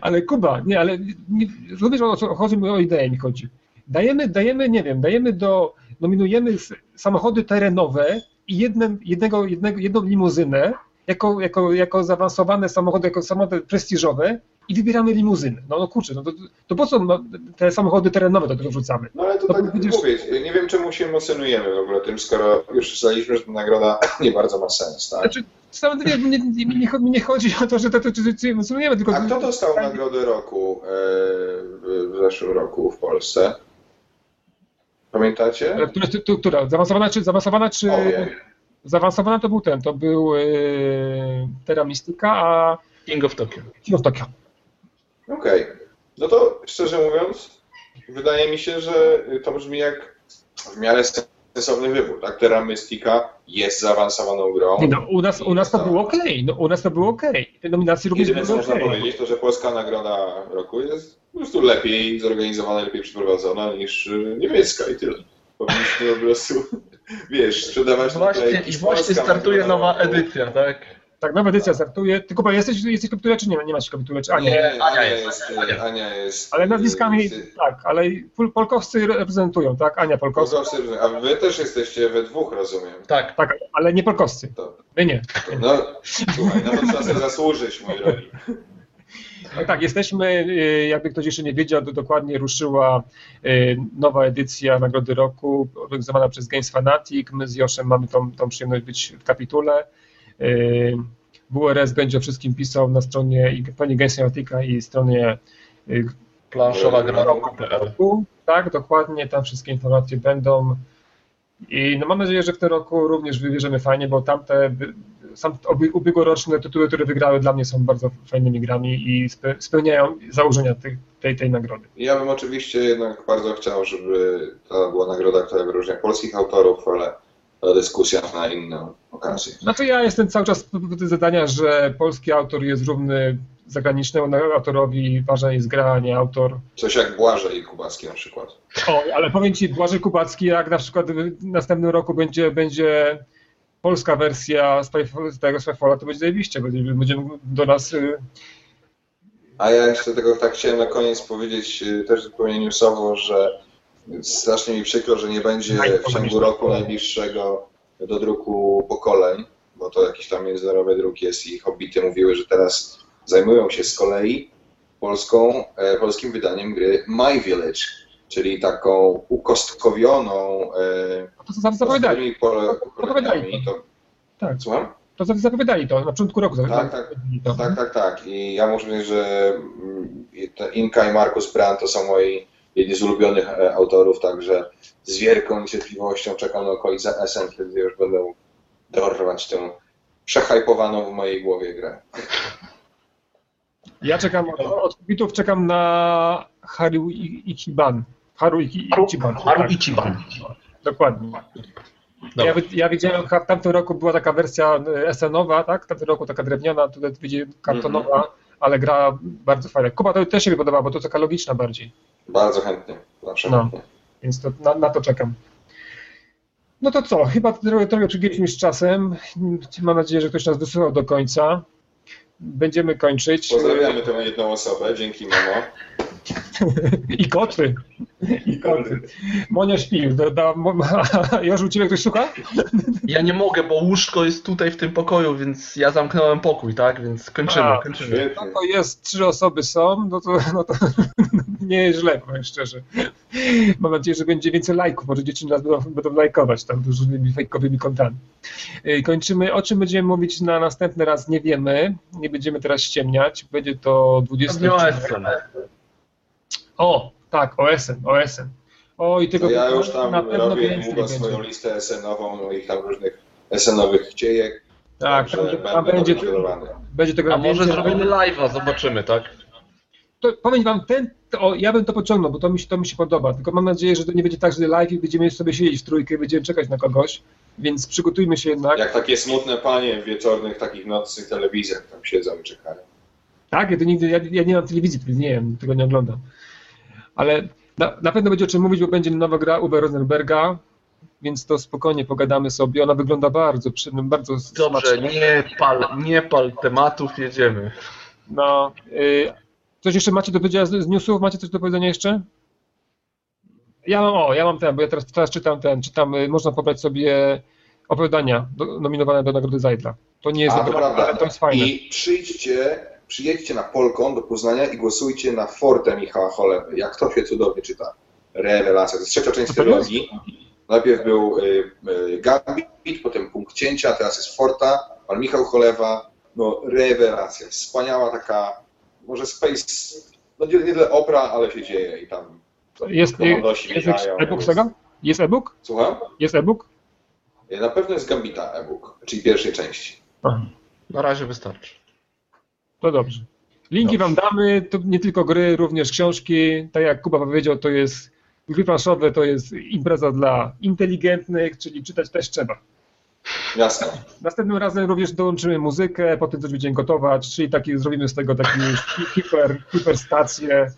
Ale Kuba, nie, ale nie, rozumiesz o co chodzi o ideę mi chodzi. Dajemy, dajemy, nie wiem, dajemy do, nominujemy samochody terenowe i jednym, jednego, jednego, jedną limuzynę jako, jako, jako zaawansowane samochody, jako samochody prestiżowe i wybieramy limuzyny. No, no kurczę, no to, to po co no, te samochody terenowe do tego wrzucamy? No ale to No, tak widzisz- mówię, nie wiem czemu się emocjonujemy w ogóle tym, skoro już ustaliliśmy, że ta nagroda [clears throat] nie bardzo ma sens, tak? Znaczy, sam, nie, nie, nie, nie, chodzi- o to, że to, to, to, to emocjonujemy, tylko... A kto dostał nagrodę roku e, w zeszłym roku w Polsce? Pamiętacie? Ale która, która? Zaawansowana czy, zaawansowana czy... Obie. Zaawansowana to był ten, to był yy, Terra Mystica, a King of Tokyo. King of Tokyo. Okej. No to szczerze mówiąc, wydaje mi się, że to brzmi jak w miarę sensowny wybór. Tak? Terra Mystica jest zaawansowaną grą. Nie, no, u, nas, u nas to było okej, no, u nas to było okej. Te nominacje również były można okej. powiedzieć, to że polska nagroda roku jest po prostu lepiej zorganizowana, lepiej przeprowadzona niż y, niemiecka i tyle. Powinniśmy po prostu, wiesz, sprzedawać Właśnie, naklejki I właśnie Polska startuje nowa roku. edycja, tak? Tak, nowa edycja startuje. Ty Kuba, jesteś, jesteś kapitule, czy nie, nie masz kapitule, czy a nie? Ania Ania jest, jest, Ania. Ania jest. Ale nazwiskami, tak, ale Pol- Polkowscy reprezentują, tak? Ania Polkowska. Polkowcy, a wy też jesteście we dwóch, rozumiem. Tak. Tak, ale nie Polkowscy. To, My nie. to, no, słuchaj, na to trzeba sobie zasłużyć, mój drogi. Tak, tak, jesteśmy, y, jakby ktoś jeszcze nie wiedział, to dokładnie ruszyła y, nowa edycja Nagrody Roku, organizowana przez Games Fanatic. My z Joszem mamy tą, tą przyjemność być w kapitule. WRS będzie o wszystkim pisał na stronie i stronie Games Fanatica i stronie Planszowa gra roku. Tak, dokładnie, tam wszystkie informacje będą. I no mam nadzieję, że w tym roku również wybierzemy fajnie, bo tamte, sam ubiegłoroczne tytuły, które wygrały dla mnie są bardzo fajnymi grami i spe- spełniają założenia tej, tej, tej nagrody. Ja bym oczywiście jednak bardzo chciał, żeby to była nagroda, która wyróżnia polskich autorów, ale dyskusja na inną okazję. Znaczy ja jestem cały czas tego zadania, że polski autor jest równy zagranicznemu autorowi, ważna jest gra, a nie autor. Coś jak Błażej Kubacki na przykład. O, ale powiem Ci, Błażej Kubacki, jak na przykład w następnym roku będzie, będzie polska wersja tego Spyfalla, to będzie zajebiście, będzie, będziemy do nas... y, A ja jeszcze tego tak chciałem na koniec powiedzieć y, też zupełnie newsowo, że strasznie mi przykro, że nie będzie w ciągu roku najbliższego do druku pokoleń, bo to jakiś tam międzynarodowy druk jest i hobbity mówiły, że teraz zajmują się z kolei polską, e, polskim wydaniem gry My Village, czyli taką ukostkowioną e, To zapowiadali, zapowiadali. To, tak, słucham? to zapowiadali to, na początku roku Tak, zapowiadali to. Tak, tak, tak. I ja muszę powiedzieć, że mm, Inka i Markus Brandt to są moi jedni z ulubionych e, autorów, także z wielką niecierpliwością czekam na okolice Essen, kiedy już będą dorwać tę przehajpowaną w mojej głowie grę. Ja czekam, od bitów czekam na Haru Ichiban. Haru Ichiban. Haru Ichiban. Dokładnie. Ja, ja widziałem, w tamtym roku była taka wersja e, SN-owa, tak? W tamtym roku taka drewniana, tutaj widzi kartonowa, mm -hmm. ale gra bardzo fajna. Kuba to też się mi podoba, bo to taka logiczna bardziej. Bardzo chętnie, zawsze no, chętnie. Więc to, na, na, to czekam. No to co, chyba trochę, trochę przegięliśmy z czasem. Mam nadzieję, że ktoś nas wysłuchał do końca. Będziemy kończyć. Pozdrawiamy tę jedną osobę, dzięki mamo. I koty. I koty. Monia śpi. Da, da, [laughs] Już u ciebie ktoś słucha? Ja nie mogę, bo łóżko jest tutaj w tym pokoju, więc ja zamknąłem pokój, tak? Więc kończymy. A, kończymy. No to jest, trzy osoby są, no to, no to [laughs] nie jest źle, powiem szczerze. Mam nadzieję, że będzie więcej lajków, może dzieci nas będą, będą lajkować tam różnymi fejkowymi kontami. Y, kończymy. O czym będziemy mówić na następny raz, nie wiemy. Nie będziemy teraz ściemniać. Będzie to 20. O, tak, OSN, OSN. O, i tego to ja już tam na pewno robię długo swoją listę SN-ową, no i tam różnych SN-owych dziejek. Tak, tam, tam będzie, będzie tego A może zrobimy live'a, zobaczymy, tak? To, powiem wam, ten, to, ja bym to pociągnął, bo to mi, się, to mi się podoba, tylko mam nadzieję, że to nie będzie tak, że live i będziemy sobie siedzieć w trójkę i będziemy czekać na kogoś, więc przygotujmy się jednak. Jak takie smutne panie w wieczornych, takich nocnych telewizjach tam siedzą i czekają. Tak, ja to nigdy, ja, ja nie mam telewizji, więc nie wiem, tego nie oglądam ale na, na, pewno będzie o czym mówić, bo będzie nowa gra Uwe Rosenberga, więc to spokojnie pogadamy sobie. Ona wygląda bardzo przyjemnie, bardzo Dobrze, smacznie. nie pal, nie pal tematów, jedziemy. No, y, coś jeszcze macie do powiedzenia z, z newsów? Macie coś do powiedzenia jeszcze? Ja mam, o, ja mam ten, bo ja teraz, teraz czytam ten, czytam, y, można pobrać sobie opowiadania do, nominowane do Nagrody Zajdla. To nie jest, A, to prawda. ale to jest fajne. I przyjdźcie przyjedźcie na Polkon do Poznania i głosujcie na Forte Michała Cholewy. Jak to się cudownie czyta. Rewelacja. To jest trzecia część trylogii. Najpierw był y, y, Gambit, potem Punkt Cięcia, teraz jest Forta, pan Michał Cholewa. No rewelacja. Wspaniała taka, może space, no nie, nie tyle opera, ale się dzieje i tam jest, jest e-book z tego? Jest e-book? Słucham? Jest e-book? Na pewno jest Gambita e-book, czyli pierwszej części. Na razie wystarczy. To dobrze. Linki dobrze. wam damy, to nie tylko gry, również książki. Tak jak Kuba powiedział, to jest gry planszowe, to jest impreza dla inteligentnych, czyli czytać też trzeba. Jasne. Następnym razem również dołączymy muzykę, potem coś będziemy gotować, czyli taki, zrobimy z tego taki [laughs] hiper, hiperstację.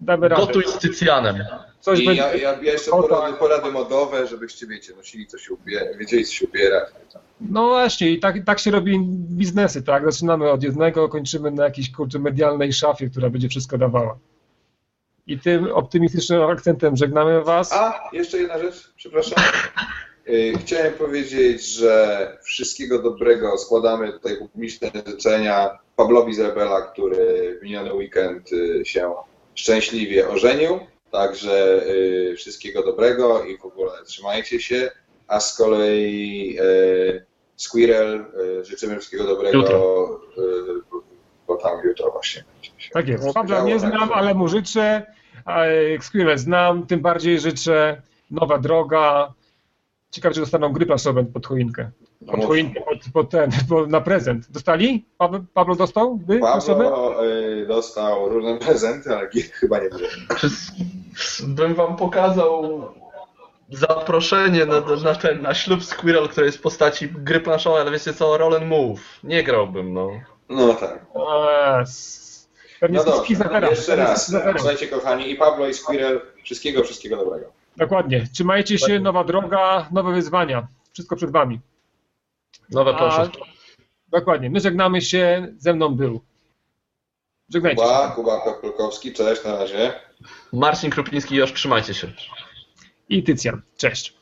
Damy radę. Gotuj z Tycjanem. Coś I będzie... ja, ja jeszcze porady, porady modowe, żebyście, wiecie, nosili co się ubiera, wiedzieli co się ubierać. No właśnie, i tak, tak się robi biznesy, tak? Zaczynamy od jednego, kończymy na jakiejś kurczę medialnej szafie, która będzie wszystko dawała. I tym optymistycznym akcentem żegnamy Was. A, jeszcze jedna rzecz, przepraszam. [laughs] Y, chciałem powiedzieć, że wszystkiego dobrego składamy tutaj publiczne życzenia Pablowi z Rebela, który w miniony weekend y, się szczęśliwie ożenił. Także y, wszystkiego dobrego i w ogóle trzymajcie się. A z kolei Squirrel, życzymy wszystkiego dobrego, jutro. bo tam jutro właśnie będzie się. Tak jest. Pawła nie znam, ale mu życzę. Squirrel znam, tym bardziej życzę nowa droga. Ciekawe, czy dostaną gry plasowe pod choinkę. No pod choinkę, pod, pod ten, pod, na prezent. Dostali? Paweł, Pablo dostał gry Pablo y, dostał różne prezenty, ale gier [laughs] chyba nie było. Bym wam pokazał zaproszenie na, na, ten, na ślub Squirrel, który jest w postaci gry planszowej, ale wiecie co, roll and move. Nie grałbym, no. No tak. Yes. Pewnie no dobrze, jeszcze raz. Słuchajcie kochani, i Pablo i Squirrel, wszystkiego, wszystkiego dobrego. Dokładnie. Trzymajcie się, nowa droga, nowe wyzwania. Wszystko przed wami. Nowe proszę. Dokładnie. My żegnamy się. Ze mną był. Żegnajcie Kuba, się. Kuba cześć, na razie. Marcin Krupiński, już trzymajcie się. I Tycjan, cześć.